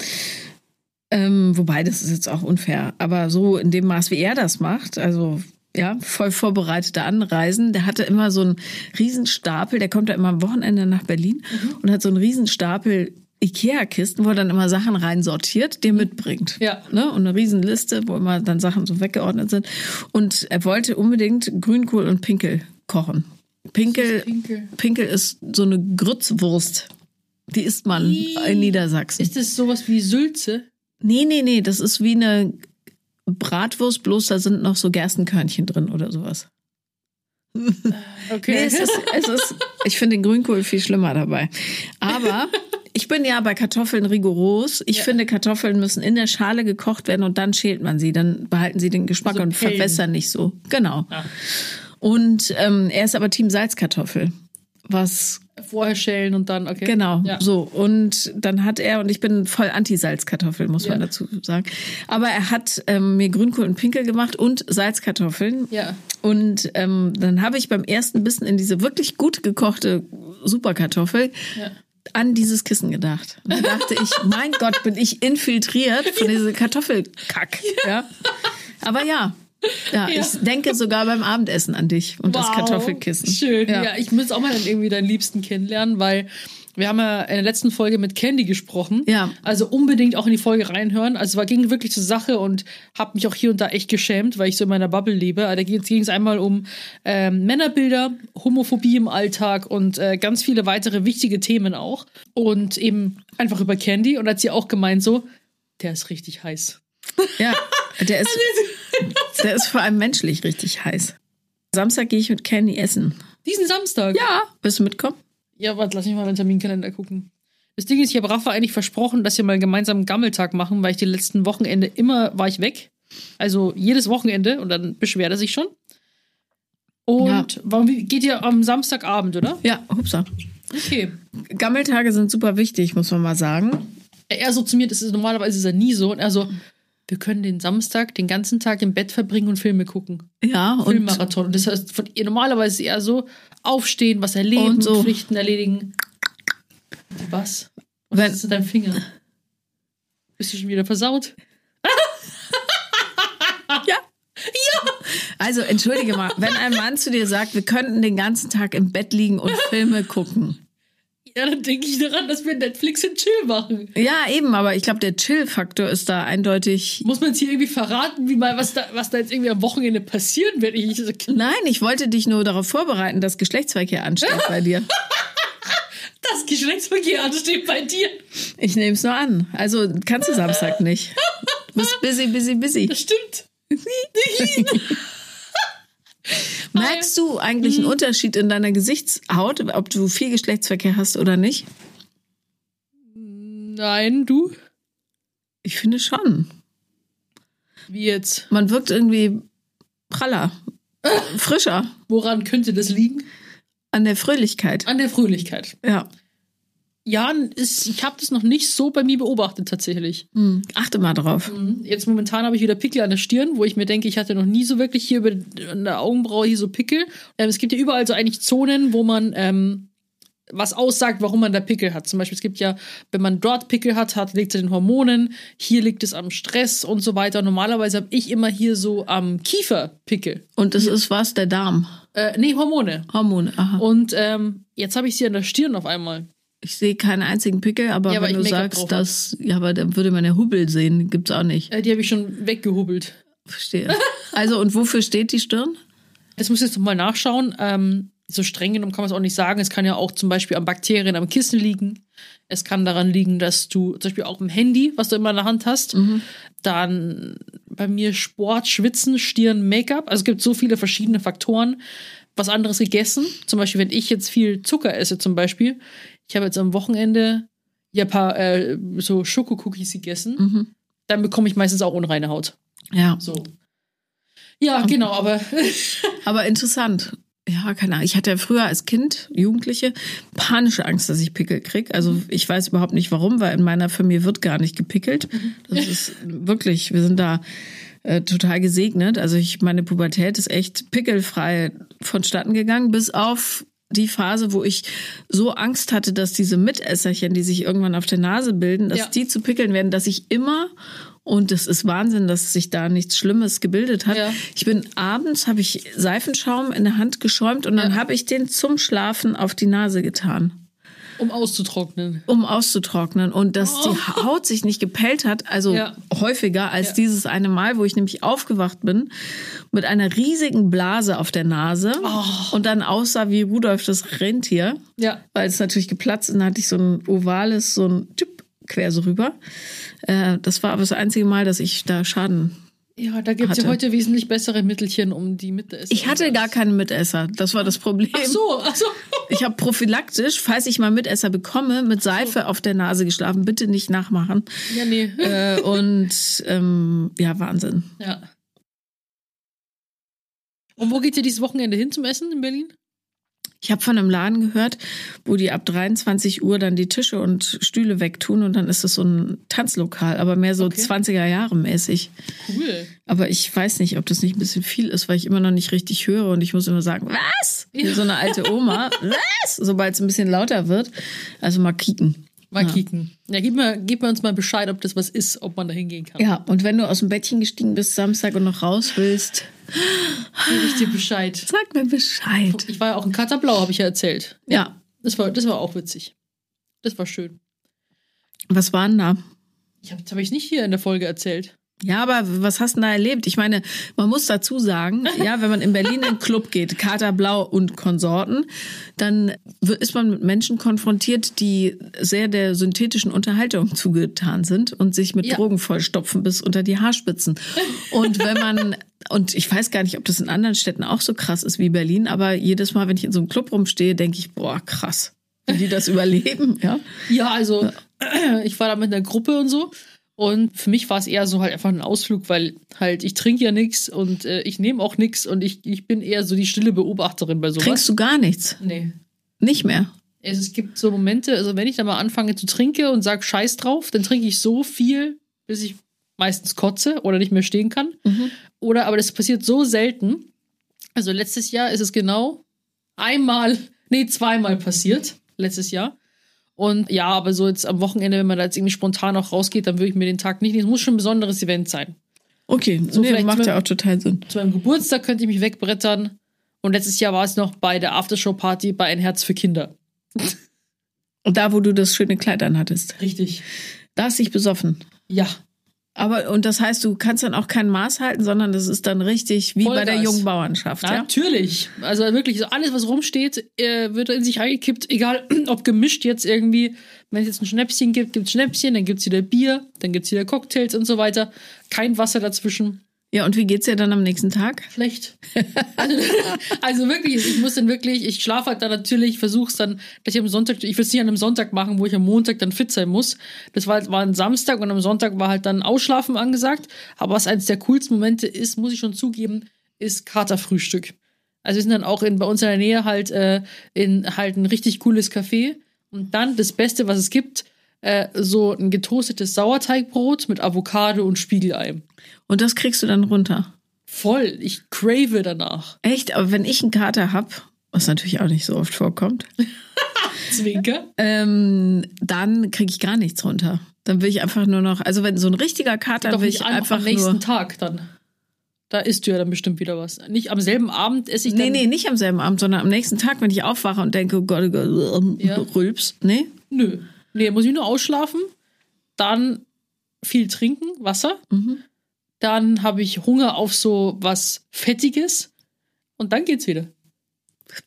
Ähm, wobei, das ist jetzt auch unfair. Aber so in dem Maß, wie er das macht, also ja, voll vorbereitete Anreisen, der hatte immer so einen Riesenstapel, der kommt da immer am Wochenende nach Berlin und hat so einen Riesenstapel Ikea-Kisten, wo er dann immer Sachen reinsortiert, die er mitbringt. Ja. Ne? Und eine Riesenliste, wo immer dann Sachen so weggeordnet sind. Und er wollte unbedingt Grünkohl und Pinkel kochen. Pinkel, Pinkel? Pinkel ist so eine Grützwurst. Die isst man Ih. in Niedersachsen. Ist das sowas wie Sülze? Nee, nee, nee, das ist wie eine Bratwurst, bloß da sind noch so Gerstenkörnchen drin oder sowas. Okay. Nee, es ist, es ist, ich finde den Grünkohl viel schlimmer dabei. Aber ich bin ja bei Kartoffeln rigoros. Ich Ja. finde, Kartoffeln müssen in der Schale gekocht werden und dann schält man sie. Dann behalten sie den Geschmack So und Pellen. verwässern nicht so. Genau. Ah. Und ähm, er ist aber Team Salzkartoffel. Was Vorher schälen und dann, okay. Genau, Ja. so. Und dann hat er, und ich bin voll Anti-Salzkartoffel, muss man Ja. dazu sagen. Aber er hat ähm, mir Grünkohl und Pinkel gemacht und Salzkartoffeln. Ja. Und ähm, dann habe ich beim ersten Bissen in diese wirklich gut gekochte Superkartoffel Ja. an dieses Kissen gedacht. Und da dachte ich, mein Gott, bin ich infiltriert von diesem Kartoffelkack. Ja. Aber ja. Ja, Ja. ich denke sogar beim Abendessen an dich und das Wow. Kartoffelkissen. Schön. Ja. Ja. ich muss auch mal dann irgendwie deinen Liebsten kennenlernen, weil wir haben ja in der letzten Folge mit Candy gesprochen. Ja. Also unbedingt auch in die Folge reinhören. Also es war, ging wirklich zur Sache und habe mich auch hier und da echt geschämt, weil ich so in meiner Bubble lebe. Also Da ging es einmal um ähm, Männerbilder, Homophobie im Alltag und äh, ganz viele weitere wichtige Themen auch. Und eben einfach über Candy. Und hat sie auch gemeint so, der ist richtig heiß. Ja, der ist, der ist vor allem menschlich richtig heiß. Samstag gehe ich mit Candy essen. Diesen Samstag. Ja. Willst du mitkommen? Ja, warte, lass mich mal in den Terminkalender gucken. Das Ding ist, ich habe Rafa eigentlich versprochen, dass wir mal gemeinsam einen Gammeltag machen, weil ich die letzten Wochenende immer war ich weg. Also jedes Wochenende und dann beschwert er sich schon. Und Ja. warum geht ihr am Samstagabend, oder? Ja, hupsa. Okay. Gammeltage sind super wichtig, muss man mal sagen. Er so zu mir, das ist normalerweise ist er nie so. Und er so, wir können den Samstag den ganzen Tag im Bett verbringen und Filme gucken. Ja, und Filmmarathon. Und das heißt, von ihr normalerweise eher so aufstehen, was erleben, so. Pflichten erledigen. Was? Was Wenn- ist in deinem Finger? Bist du schon wieder versaut? ja. Also, entschuldige mal, wenn ein Mann zu dir sagt, wir könnten den ganzen Tag im Bett liegen und Filme gucken. Ja, dann denke ich daran, dass wir Netflix und Chill machen. Ja, eben, aber ich glaube, der Chill-Faktor ist da eindeutig. Muss man jetzt hier irgendwie verraten, wie mal, was da, was da jetzt irgendwie am Wochenende passieren wird? Ich, Nein, ich wollte dich nur darauf vorbereiten, dass Geschlechtsverkehr ansteht bei dir. das Geschlechtsverkehr ansteht bei dir. Ich nehme es nur an. Also kannst du Samstag nicht. Du bist busy, busy, busy. Das stimmt. Merkst du eigentlich einen Unterschied in deiner Gesichtshaut, ob du viel Geschlechtsverkehr hast oder nicht? Nein, du? Ich finde schon. Wie jetzt? Man wirkt irgendwie praller, frischer, Woran könnte das liegen? an der Fröhlichkeit. An der Fröhlichkeit. Ja. Ja, ist, ich habe das noch nicht so bei mir beobachtet tatsächlich. Hm. Achte mal drauf. Jetzt momentan habe ich wieder Pickel an der Stirn, wo ich mir denke, ich hatte noch nie so wirklich hier über an der Augenbraue hier so Pickel. Ähm, es gibt ja überall so eigentlich Zonen, wo man ähm, was aussagt, warum man da Pickel hat. Zum Beispiel, es gibt ja, wenn man dort Pickel hat, hat liegt es an den Hormonen, hier liegt es am Stress und so weiter. Normalerweise habe ich immer hier so am Kiefer Pickel. Und das ist was? Der Darm. Äh, nee, Hormone. Hormone. Aha. Und ähm, jetzt habe ich sie an der Stirn auf einmal. Ich sehe keinen einzigen Pickel, aber Ja, wenn du sagst, dass, ja, aber dann würde man ja Hubbel sehen. Gibt's auch nicht. Äh, die habe ich schon weggehubbelt. Verstehe. Also, und wofür steht die Stirn? Das muss ich jetzt nochmal nachschauen. Ähm, so streng genommen kann man es auch nicht sagen. Es kann ja auch zum Beispiel an Bakterien am Kissen liegen. Es kann daran liegen, dass du zum Beispiel auch im Handy, was du immer in der Hand hast, dann bei mir Sport, Schwitzen, Stirn, Make-up. Also es gibt so viele verschiedene Faktoren. Was anderes gegessen. Zum Beispiel, wenn ich jetzt viel Zucker esse, zum Beispiel. Ich habe jetzt am Wochenende ja ein paar äh, so Schokocookies gegessen. Dann bekomme ich meistens auch unreine Haut. Ja. So. Ja, genau, aber Aber interessant. Ja, keine Ahnung. Ich hatte ja früher als Kind, Jugendliche, panische Angst, dass ich Pickel krieg. Also ich weiß überhaupt nicht warum, weil in meiner Familie wird gar nicht gepickelt. Das ist wirklich, wir sind da äh, total gesegnet. Also ich, meine Pubertät ist echt pickelfrei vonstatten gegangen, bis auf die Phase, wo ich so Angst hatte, dass diese Mitesserchen, die sich irgendwann auf der Nase bilden, dass Ja. die zu pickeln werden, dass ich immer und das ist Wahnsinn, dass sich da nichts Schlimmes gebildet hat. Ja. Ich bin abends, habe ich Seifenschaum in der Hand geschäumt und dann Ja. habe ich den zum Schlafen auf die Nase getan, um auszutrocknen. um auszutrocknen. Und dass die Haut sich nicht gepellt hat, also Oh. Ja. häufiger als Ja. dieses eine Mal, wo ich nämlich aufgewacht bin, mit einer riesigen Blase auf der Nase Oh. und dann aussah wie Rudolf das Rentier, Ja. weil es natürlich geplatzt ist. Dann hatte ich so ein ovales, so ein Tipp quer so rüber. Äh, das war aber das einzige Mal, dass ich da Schaden Ja, da gibt es ja heute wesentlich bessere Mittelchen, um die Mitte Ich hatte gar keine Mitesser. Das war das Problem. Ach so, ach so. Ich habe prophylaktisch, falls ich mal Mitesser bekomme, mit Seife auf der Nase geschlafen. Bitte nicht nachmachen. Ja, nee. Äh, und ähm, ja, Wahnsinn. Ja. Und wo geht ihr dieses Wochenende hin zum Essen in Berlin? Ich habe von einem Laden gehört, wo die ab 23 Uhr dann die Tische und Stühle wegtun und dann ist es so ein Tanzlokal, aber mehr so Okay. 20er Jahre mäßig. Cool. Aber ich weiß nicht, ob das nicht ein bisschen viel ist, weil ich immer noch nicht richtig höre und ich muss immer sagen, was? Wie so eine alte Oma. was? Sobald es ein bisschen lauter wird. Also mal kicken. Mal kicken. Ja, gib mir, gib mir uns mal Bescheid, ob das was ist, ob man da hingehen kann. Ja, und wenn du aus dem Bettchen gestiegen bist Samstag und noch raus willst, Gib ich dir Bescheid. sag mir Bescheid. Ich war ja auch in Katerblau, habe ich ja erzählt. Ja, Das war, das war auch witzig. Das war schön. was war denn da? Ich hab, das habe ich nicht hier in der Folge erzählt. Ja, aber was hast du da erlebt? Ich meine, man muss dazu sagen, ja, wenn man in Berlin in den Club geht, Katerblau und Konsorten, dann ist man mit Menschen konfrontiert, die sehr der synthetischen Unterhaltung zugetan sind und sich mit Ja. Drogen vollstopfen bis unter die Haarspitzen. Und wenn man, und ich weiß gar nicht, ob das in anderen Städten auch so krass ist wie Berlin, aber jedes Mal, wenn ich in so einem Club rumstehe, denke ich, boah, krass, wie die das überleben, ja. Ja, also ich war da mit einer Gruppe und so. Und für mich war es eher so halt einfach ein Ausflug, weil halt ich trinke ja nichts und äh, ich nehme auch nichts und ich, ich bin eher so die stille Beobachterin bei sowas. Trinkst du gar nichts? Nee. Nicht mehr. Es, es gibt so Momente, also wenn ich dann mal anfange zu trinken und sage Scheiß drauf, dann trinke ich so viel, bis ich meistens kotze oder nicht mehr stehen kann. Oder aber das passiert so selten. Also letztes Jahr ist es genau einmal, nee, zweimal passiert. Letztes Jahr. Und ja, aber so jetzt am Wochenende, wenn man da jetzt irgendwie spontan auch rausgeht, dann würde ich mir den Tag nicht nehmen. Es muss schon ein besonderes Event sein. Okay, So nee, vielleicht macht ja auch total Sinn. Zu meinem Geburtstag könnte ich mich wegbrettern. Und letztes Jahr war es noch bei der Aftershow-Party bei Ein Herz für Kinder. Und da, wo du das schöne Kleid anhattest. Richtig. Da hast du dich besoffen. Ja. Aber, und das heißt, du kannst dann auch kein Maß halten, sondern das ist dann richtig wie bei der Vollgas. jungen Bauernschaft, ja? Natürlich. Also wirklich, so alles, was rumsteht, äh, wird in sich reingekippt. Egal, ob gemischt jetzt irgendwie. Wenn es jetzt ein Schnäpschen gibt, gibt's Schnäpschen, dann gibt's wieder Bier, dann gibt's wieder Cocktails und so weiter. Kein Wasser dazwischen. Ja, und wie geht's dir dann am nächsten Tag? Schlecht. Also, also wirklich, ich muss dann wirklich, ich schlafe halt dann natürlich, versuch's dann, dass ich am Sonntag, ich will es nicht an einem Sonntag machen, wo ich am Montag dann fit sein muss. Das war, war ein Samstag und am Sonntag war halt dann Ausschlafen angesagt. Aber was eines der coolsten Momente ist, muss ich schon zugeben, ist Katerfrühstück. Also wir sind dann auch in, bei uns in der Nähe halt äh, in halt ein richtig cooles Café. Und dann das Beste, was es gibt, äh, so ein getoastetes Sauerteigbrot mit Avocado und Spiegelei. Und das kriegst du dann runter. Voll, ich crave danach. Echt? Aber wenn ich einen Kater hab, was natürlich auch nicht so oft vorkommt, Zwinker. ähm, dann kriege ich gar nichts runter. Dann will ich einfach nur noch, also wenn so ein richtiger Kater Doch will ich einfach am nächsten nur. Tag dann. Da isst du ja dann bestimmt wieder was. Nicht am selben Abend esse ich dann. Nee, nee, nicht am selben Abend, sondern am nächsten Tag, wenn ich aufwache und denke, oh Gott, oh Gott, ähm, Ja. Rülps. Nee? Nö. Nee, muss ich nur ausschlafen, dann viel trinken, Wasser. Mhm. Dann habe ich Hunger auf so was Fettiges und dann geht's wieder.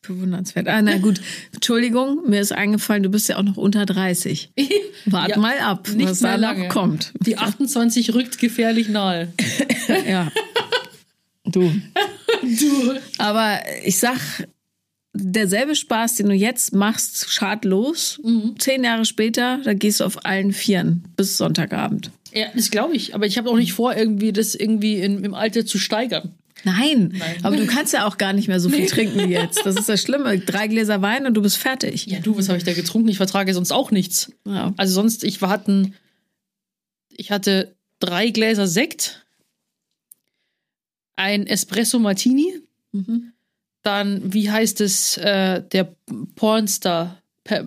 Bewundernswert. Ah, na gut. Entschuldigung, mir ist eingefallen, du bist ja auch noch unter 30. Wart Ja, mal ab, nicht was da mehr noch kommt. Die 28 rückt gefährlich nahe. Ja. Du. Du. Aber ich sag, derselbe Spaß, den du jetzt machst, schadlos. Mhm. Zehn Jahre später, da gehst du auf allen Vieren bis Sonntagabend. Ja, das glaube ich. Aber ich habe auch nicht vor, irgendwie das irgendwie in, im Alter zu steigern. Nein, Nein. aber du kannst ja auch gar nicht mehr so viel trinken wie jetzt. Das ist das Schlimme. Drei Gläser Wein und du bist fertig. Ja, du, was habe ich da getrunken? Ich vertrage sonst auch nichts. Ja. Also sonst, ich hatten, ich hatte drei Gläser Sekt, ein Espresso Martini, Mhm. Dann, wie heißt es, äh, der Pornstar. Per,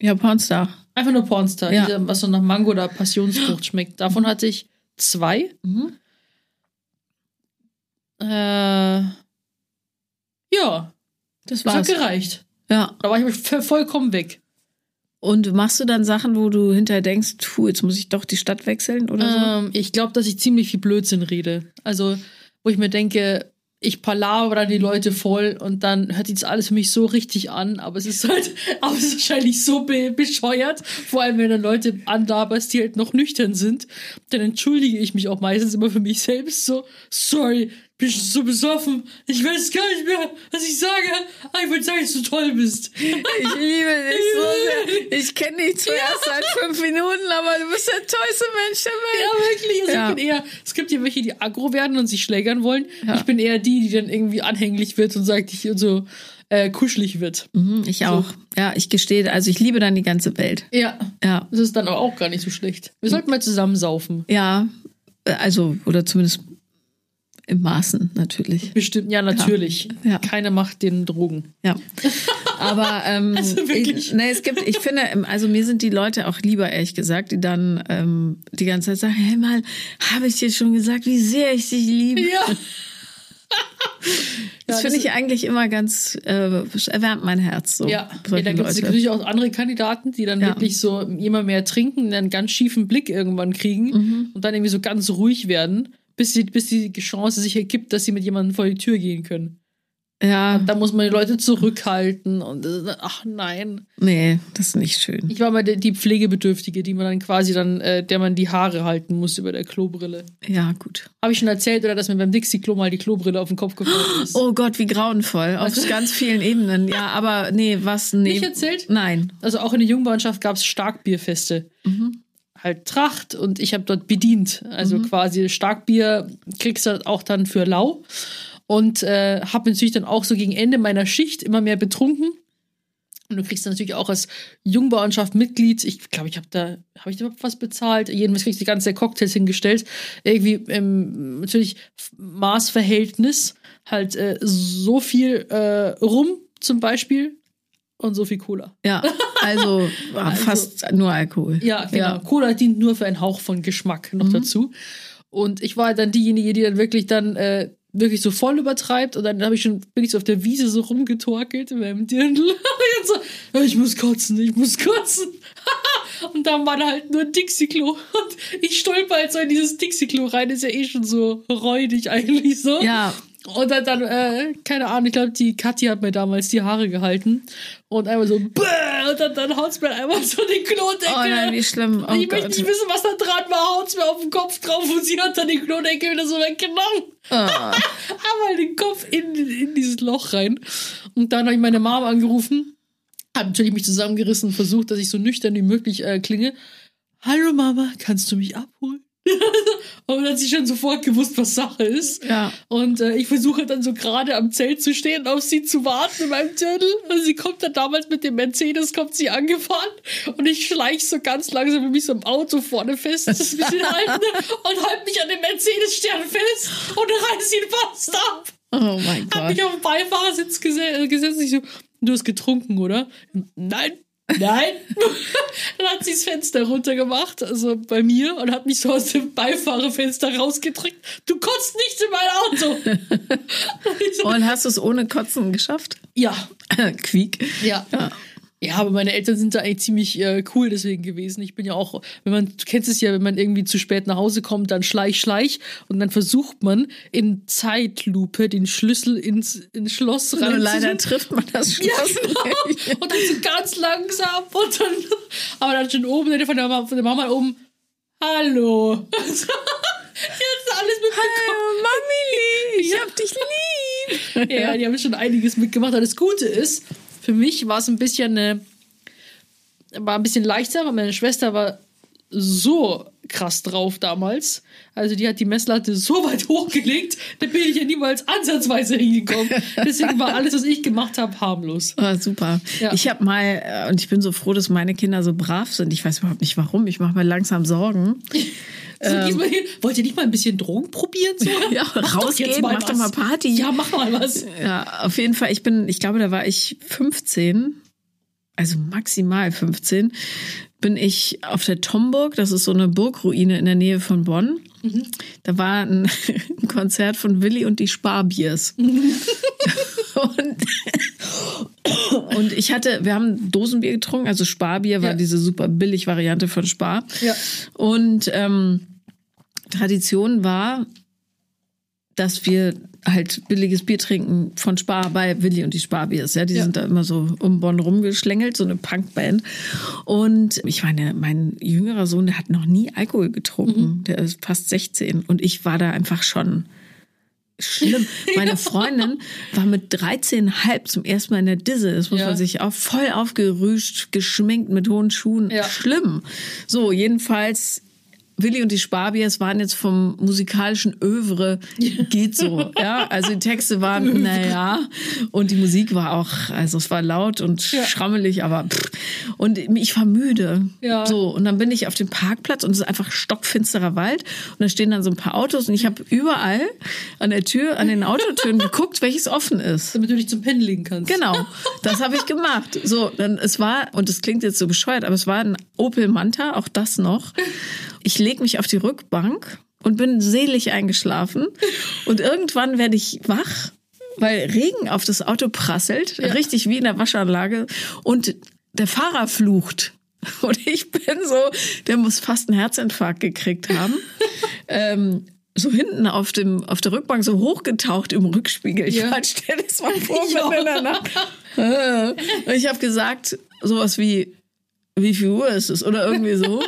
Ja, Pornstar. einfach nur Pornstar, Ja. dieser, was so nach Mango oder Passionsfrucht schmeckt. Davon hatte ich zwei. Mhm. Äh, ja, Das das hat gereicht. Ja. Da war ich vollkommen weg. Und machst du dann Sachen, wo du hinterher denkst, puh, jetzt muss ich doch die Stadt wechseln oder so? Ähm, ich glaube, dass ich ziemlich viel Blödsinn rede. Also, wo ich mir denke, ich palaver dann die Leute voll und dann hört das alles für mich so richtig an, aber es ist halt, aber es ist wahrscheinlich so be bescheuert, vor allem wenn dann Leute anlaberst, die halt noch nüchtern sind, dann entschuldige ich mich auch meistens immer für mich selbst so, sorry, bist du so besoffen, ich weiß gar nicht mehr, was ich sage, ich würde sagen, dass du toll bist. Ich liebe dich so sehr. Ich kenne dich zuerst seit fünf Minuten, aber du bist der tollste Mensch der Ja, Welt. wirklich. Also Ja. ich bin eher, es gibt ja welche, die aggro werden und sich schlägern wollen. Ja. Ich bin eher die, die dann irgendwie anhänglich wird und sagt, ich und so äh, kuschelig wird. Mhm, ich auch. Ja, ich gestehe, also ich liebe dann die ganze Welt. Ja. Ja. Das ist dann auch gar nicht so schlecht. Wir sollten mal zusammen saufen. Ja, äh, also, oder zumindest im Maßen natürlich. Bestimmt, ja, natürlich. Ja. Keiner macht den Drogen. Ja. Aber ähm, Also ich, nee, es gibt, ich finde, ähm, also mir sind die Leute auch lieber, ehrlich gesagt, die dann ähm, die ganze Zeit sagen, hey mal, habe ich dir schon gesagt, wie sehr ich dich liebe. Ja. Das Ja, finde ich eigentlich immer ganz, äh, erwärmt mein Herz. So, Ja, ja da gibt es natürlich auch andere Kandidaten, die dann Ja. wirklich so immer mehr trinken, einen ganz schiefen Blick irgendwann kriegen Mhm. und dann irgendwie so ganz ruhig werden, bis, sie, bis die Chance sich ergibt, dass sie mit jemandem vor die Tür gehen können. Ja, Da muss man die Leute zurückhalten und ach nein. nee, das ist nicht schön. Ich war mal die, die Pflegebedürftige, die man dann quasi dann, äh, der man die Haare halten muss über der Klobrille. Ja, gut. Habe ich schon erzählt, oder dass mir beim Dixie-Klo mal die Klobrille auf den Kopf gefallen ist? Oh Gott, wie grauenvoll. Auf Was? ganz vielen Ebenen. Ja, aber nee, was? Nee. Nicht erzählt? Nein. Also auch in der Jungbauernschaft gab es Starkbierfeste. Halt Tracht und ich habe dort bedient. Also quasi Starkbier kriegst du auch dann für lau. Und äh, habe natürlich dann auch so gegen Ende meiner Schicht immer mehr betrunken. Und du kriegst dann natürlich auch als Jungbauernschaft Mitglied, ich glaube, ich habe da, habe ich da überhaupt was bezahlt? Jedenfalls kriegst du die ganze Cocktails hingestellt. Irgendwie im natürlich Maßverhältnis halt äh, so viel äh, Rum zum Beispiel und so viel Cola. Ja, also, fast nur Alkohol. Ja, genau. Cola dient nur für einen Hauch von Geschmack noch dazu. Und ich war dann diejenige, die dann wirklich dann äh, wirklich so voll übertreibt und dann habe ich schon, bin ich so auf der Wiese so rumgetorkelt in meinem Dirndl. Und so, ja, ich muss kotzen, ich muss kotzen. und dann war da halt nur ein Dixie-Klo. Und ich stolper halt so in dieses Dixie-Klo rein, ist ja eh schon so räudig eigentlich so. Ja. Und dann, dann äh, keine Ahnung, ich glaube, die Kathi hat mir damals die Haare gehalten. Und einmal so, bäh, und dann, dann haut's mir einmal so die Klodecke. Oh nein, wie schlimm. Oh ich Gott. möchte nicht wissen, was da dran war. Haut's mir auf den Kopf drauf und sie hat dann die Klodecke wieder so weggenommen. Ah. Einmal den Kopf in, in dieses Loch rein. Und dann habe ich meine Mom angerufen. Hab natürlich mich zusammengerissen und versucht, dass ich so nüchtern wie möglich äh, klinge. Hallo Mama, kannst du mich abholen? und dann hat sie schon sofort gewusst, was Sache ist. Ja. Und äh, ich versuche dann so gerade am Zelt zu stehen, auf sie zu warten in meinem Türtel. Und sie kommt dann damals mit dem Mercedes, kommt sie angefahren. Und ich schleich so ganz langsam mit mich so im Auto vorne fest, das bisschen halten, und halt mich an dem Mercedes-Stern fest und reiß ihn fast ab. Oh mein Hab Gott. mich auf den Beifahrersitz äh, gesetzt. Ich so, du hast getrunken, oder? Nein. Nein. dann hat sie das Fenster runtergemacht, also bei mir, und hat mich so aus dem Beifahrerfenster rausgedrückt. Du kotzt nicht in mein Auto. Und hast du es ohne Kotzen geschafft? ja, Quiek. ja. Ja, aber meine Eltern sind da eigentlich ziemlich äh, cool deswegen gewesen. Ich bin ja auch, wenn man, du kennst es ja, wenn man irgendwie zu spät nach Hause kommt, dann schleich, schleich und dann versucht man in Zeitlupe den Schlüssel ins, ins Schloss rein. leider trifft man das Schloss Ja, genau. Und dann so ganz langsam und dann, aber dann schon oben, von der, Mama- von der Mama oben, hallo. Jetzt alles mitbekommen. Mami, ich hab dich lieb. Ja, die haben schon einiges mitgemacht. Aber das Gute ist, für mich war es ein bisschen eine, war ein bisschen leichter, weil meine Schwester war so krass drauf damals. Also die hat die Messlatte so weit hochgelegt, da bin ich ja niemals ansatzweise hingekommen. Deswegen war alles, was ich gemacht habe, harmlos. Oh, super. Ja. Ich habe mal, äh, und ich bin so froh, dass meine Kinder so brav sind. Ich weiß überhaupt nicht warum. Ich mache mir langsam Sorgen. So, diesmal hier, wollt ihr nicht mal ein bisschen Drogen probieren? So? Ähm. Ja, Mach doch rausgehen, jetzt mach doch was. mal Party. Ja, mach mal was. Ja, auf jeden Fall. Ich bin, ich glaube, da war ich 15, also maximal 15, bin ich auf der Tomburg. Das ist so eine Burgruine in der Nähe von Bonn. Da war ein, ein Konzert von Willi und die Sparbiers. und, und ich hatte, wir haben Dosenbier getrunken, also Sparbier war Ja. diese super billig Variante von Spar. Ja. Und ähm, Tradition war, dass wir halt billiges Bier trinken von Spar bei Willi und die Sparbiers. Ja, die Ja. sind da immer so um Bonn rumgeschlängelt, so eine Punkband. Und ich meine, mein jüngerer Sohn, der hat noch nie Alkohol getrunken. Der ist fast 16 und ich war da einfach schon schlimm. Meine Freundin war mit 13,5 zum ersten Mal in der Disse. Das muss Ja. man sich auch voll aufgerüscht, geschminkt mit hohen Schuhen. Ja. Schlimm. So, jedenfalls Willi und die Sparbiers waren jetzt vom musikalischen Övre geht so. Ja, also die Texte waren, naja, und die Musik war auch, also es war laut und Ja. schrammelig, aber pff. und ich war müde. Ja. So, und dann bin ich auf dem Parkplatz und es ist einfach stockfinsterer Wald und da stehen dann so ein paar Autos und ich habe überall an der Tür, an den Autotüren geguckt, welches offen ist. Damit du dich zum Pennen legen kannst. Genau, das habe ich gemacht. So, dann es war und es klingt jetzt so bescheuert, aber es war ein Opel Manta, auch das noch. Ich leg mich auf die Rückbank und bin selig eingeschlafen und irgendwann werde ich wach, weil Regen auf das Auto prasselt, richtig wie in der Waschanlage und der Fahrer flucht. Und ich bin so, der muss fast einen Herzinfarkt gekriegt haben. ähm, so hinten auf dem auf der Rückbank so hochgetaucht im Rückspiegel. Ich Ja. ja. stell das mal vor, Ja. mitten in der Nacht. Äh, Und ich habe gesagt sowas wie wie viel Uhr ist es oder irgendwie so.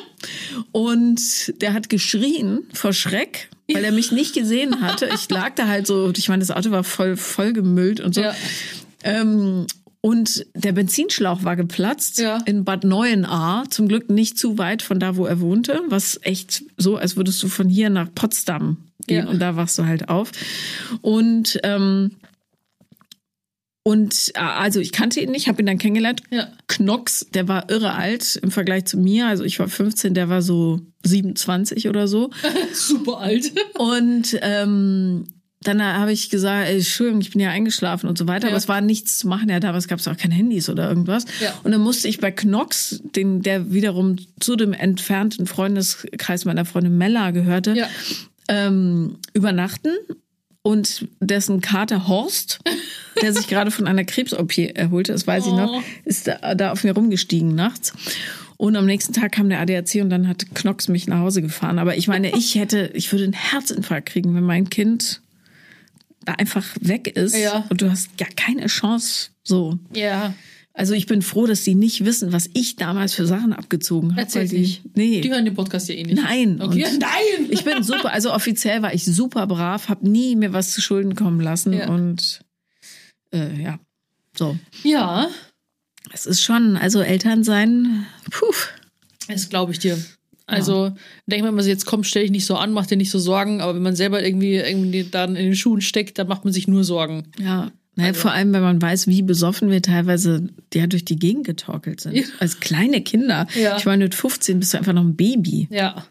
Und der hat geschrien vor Schreck, weil er mich nicht gesehen hatte. Ich lag da halt so, ich meine, das Auto war voll voll gemüllt und so. Ja. Ähm, und der Benzinschlauch war geplatzt Ja. in Bad Neuenahr, zum Glück nicht zu weit von da, wo er wohnte, was echt so, als würdest du von hier nach Potsdam gehen Ja. und da wachst du halt auf. Und ähm, und äh, also ich kannte ihn nicht, habe ihn dann kennengelernt. Ja. Knox, der war irre alt im Vergleich zu mir. Also ich war 15, der war so 27 oder so. Super alt. Und ähm, dann habe ich gesagt, ey, Entschuldigung, ich bin ja eingeschlafen und so weiter, Ja. aber es war nichts zu machen. Ja, damals gab es auch keine Handys oder irgendwas. Ja. Und dann musste ich bei Knox, den, der wiederum zu dem entfernten Freundeskreis meiner Freundin Mella gehörte, Ja. ähm, übernachten. Und dessen Kater Horst, der sich gerade von einer Krebs-OP erholte, das weiß ich noch, Oh. ist da, da auf mir rumgestiegen nachts. Und am nächsten Tag kam der ADAC und dann hat Knox mich nach Hause gefahren. Aber ich meine, ich hätte, ich würde einen Herzinfarkt kriegen, wenn mein Kind da einfach weg ist Ja. und du hast gar keine Chance. So. Ja. Also ich bin froh, dass die nicht wissen, was ich damals für Sachen abgezogen habe. Erzähl die, nicht. Nee. Die hören den Podcast ja eh nicht. Nein. Okay. Und Nein! Ich bin super, also offiziell war ich super brav, habe nie mir was zu Schulden kommen lassen Ja. und äh, ja, so. Ja, Es ist schon, also Eltern sein, puh. das glaube ich dir. Also, denke mal, wenn man jetzt kommt, stell dich nicht so an, mach dir nicht so Sorgen, aber wenn man selber irgendwie, irgendwie dann in den Schuhen steckt, dann macht man sich nur Sorgen. Ja. Naja, vor allem, wenn man weiß, wie besoffen wir teilweise ja durch die Gegend getorkelt sind. Ja. Als kleine Kinder. Ja. Ich meine, mit 15 bist du einfach noch ein Baby. Ja,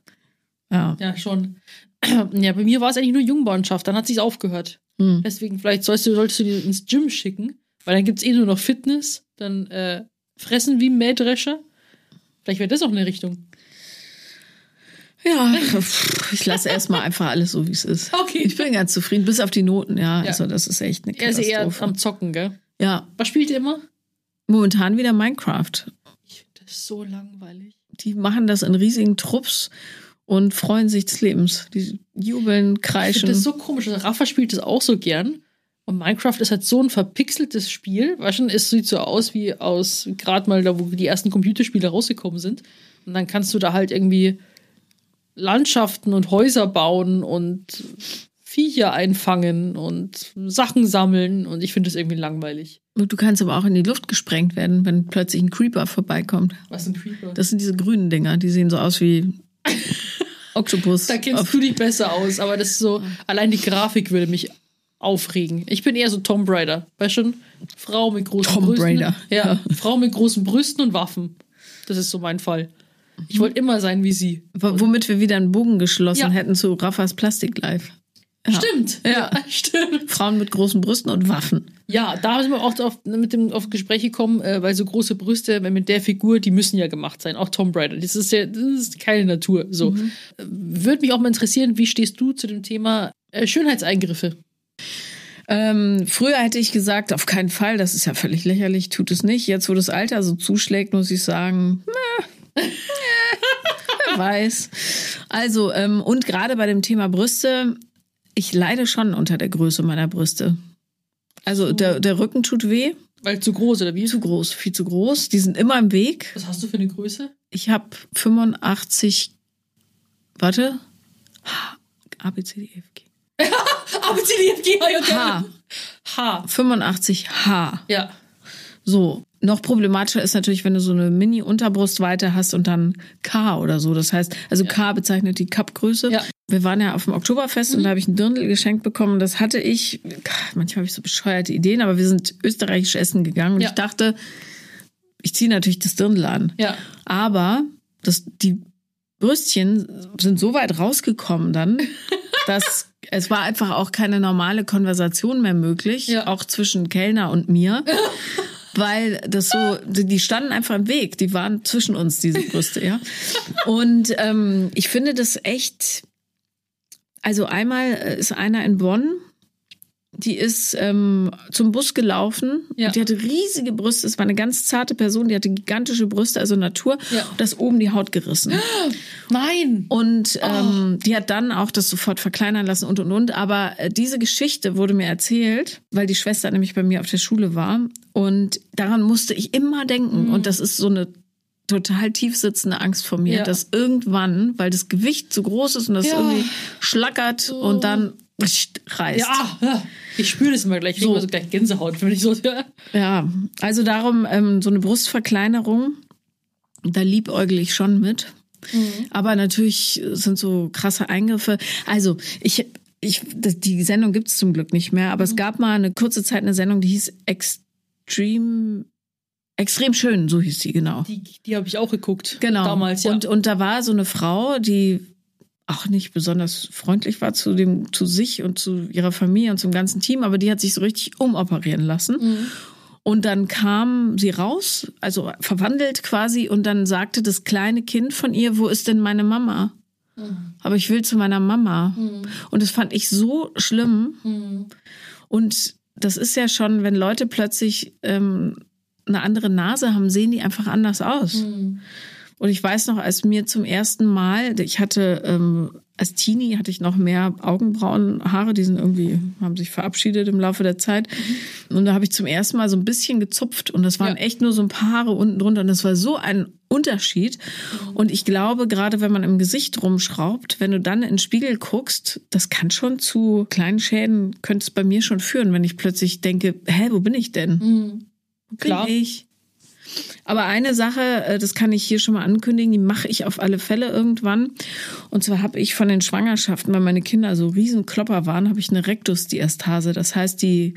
Ja. ja, schon. Ja, bei mir war es eigentlich nur Jungbauernschaft, dann hat sich's aufgehört. Hm. Deswegen, vielleicht sollst du, solltest du die ins Gym schicken, weil dann gibt's eh nur noch Fitness, dann äh, fressen wie ein Mähdrescher. Vielleicht wäre das auch eine Richtung. Ja, ich lasse erstmal einfach alles so, wie es ist. Okay. Ich bin ganz zufrieden, bis auf die Noten, ja. Ja. Also, das ist echt eine Er ist eher Katastrophe. am Zocken, gell? Ja, Was spielt ihr immer? momentan wieder Minecraft. Ich finde das so langweilig. Die machen das in riesigen Trupps und freuen sich des Lebens. Die jubeln, Ich kreischen. finde das so komisch. Also Rafa spielt das auch so gern. Und Minecraft ist halt so ein verpixeltes Spiel. Du, es sieht so aus wie aus, gerade mal da, wo die ersten Computerspiele rausgekommen sind. Und dann kannst du da halt irgendwie Landschaften und Häuser bauen und Viecher einfangen und Sachen sammeln. Und ich finde das irgendwie langweilig. Du kannst aber auch in die Luft gesprengt werden, wenn plötzlich ein Creeper vorbeikommt. Was ein Creeper? Das sind diese grünen Dinger, die sehen so aus wie Oktopus. da kennst du dich besser aus, aber das ist so, allein die Grafik würde mich aufregen. Ich bin eher so Tomb Raider, weißt du? Frau mit großen Tomb Brüsten. Raider, Ja, ja. Frau mit großen Brüsten und Waffen. Das ist so mein Fall. Ich wollte immer sein wie sie. W- Womit wir wieder einen Bogen geschlossen Ja. hätten zu Raffas Plastik Live. Ja. Stimmt. Ja. stimmt. Frauen mit großen Brüsten und Waffen. Ja, da sind wir auch auf, mit dem auf Gespräch gekommen, äh, weil so große Brüste wenn mit der Figur, die müssen ja gemacht sein. Auch Tomb Raider. Das ist ja, das ist keine Natur. So. Mhm. Äh, Würde mich auch mal interessieren, wie stehst du zu dem Thema äh, Schönheitseingriffe? Ähm, früher hätte ich gesagt, auf keinen Fall, das ist ja völlig lächerlich, tut es nicht. Jetzt, wo das Alter so zuschlägt, muss ich sagen, na, wer weiß. Also, ähm, und gerade bei dem Thema Brüste, ich leide schon unter der Größe meiner Brüste. Also, der, der Rücken tut weh, Weil zu groß oder wie? zu groß, viel zu groß. Die sind immer im Weg. Was hast du für eine Größe? Ich habe 85, warte, A, B, C, D, E, F, G. Aber die DFG H. H. 85 H. Ja. So, noch problematischer ist natürlich, wenn du so eine Mini-Unterbrustweite hast und dann K oder so. Das heißt, also K bezeichnet die Cup-Größe. Ja. Wir waren ja auf dem Oktoberfest und da habe ich ein Dirndl geschenkt bekommen. Das hatte ich, manchmal habe ich so bescheuerte Ideen, aber wir sind österreichisch essen gegangen und Ja. ich dachte, ich ziehe natürlich das Dirndl an. Ja. Aber das, die Brüstchen sind so weit rausgekommen dann, dass es war einfach auch keine normale Konversation mehr möglich, Ja. auch zwischen Kellner und mir. Weil das so, die standen einfach im Weg, die waren zwischen uns, diese Brüste, ja. Und ähm, ich finde das echt, also einmal äh, ist einer in Bonn, die ist ähm, zum Bus gelaufen. Ja. Und die hatte riesige Brüste. Es war eine ganz zarte Person, die hatte gigantische Brüste, also Natur. Ja. Und da ist oben die Haut gerissen. Nein. Und ähm, die hat dann auch das sofort verkleinern lassen und und und. Aber äh, diese Geschichte wurde mir erzählt, weil die Schwester nämlich bei mir auf der Schule war. Und daran musste ich immer denken. Und das ist so eine total tief sitzende Angst vor mir, Ja. dass irgendwann, weil das Gewicht zu groß ist und das Ja. irgendwie schlackert und dann reißt. Ja, ich spüre das immer gleich. Ich kriege So. so. so gleich Gänsehaut, wenn ich so. Ja. Ja, also darum ähm, so eine Brustverkleinerung, da liebäugel ich schon mit. Aber natürlich sind so krasse Eingriffe. Also ich, ich, das- die Sendung gibt's zum Glück nicht mehr, aber es gab mal eine kurze Zeit eine Sendung, die hieß Extreme, extrem schön, so hieß sie genau. Die, die habe ich auch geguckt. Genau. Damals, ja. Und, und da war so eine Frau, die auch nicht besonders freundlich war zu dem, zu sich und zu ihrer Familie und zum ganzen Team, aber die hat sich so richtig umoperieren lassen. Mhm. Und dann kam sie raus, also verwandelt quasi, und dann sagte das kleine Kind von ihr, wo ist denn meine Mama? Mhm. Aber ich will zu meiner Mama. Mhm. Und das fand ich so schlimm. Mhm. Und das ist ja schon, wenn Leute plötzlich ähm, eine andere Nase haben, sehen die einfach anders aus. Und ich weiß noch, als mir zum ersten Mal, ich hatte ähm, als Teenie hatte ich noch mehr Augenbrauenhaare, die sind irgendwie, haben sich verabschiedet im Laufe der Zeit. Mhm. Und da habe ich zum ersten Mal so ein bisschen gezupft und das waren ja. echt nur so ein paar Haare unten drunter und das war so ein Unterschied. Mhm. Und ich glaube, gerade wenn man im Gesicht rumschraubt, wenn du dann in den Spiegel guckst, das kann schon zu kleinen Schäden, könnte es bei mir schon führen, wenn ich plötzlich denke, hä, wo bin ich denn? Mhm. Klar. Bin ich? Aber eine Sache, äh, das kann ich hier schon mal ankündigen, die mache ich auf alle Fälle irgendwann. Und zwar habe ich von den Schwangerschaften, weil meine Kinder so riesen Klopper waren, habe ich eine Rektusdiastase. Das heißt, die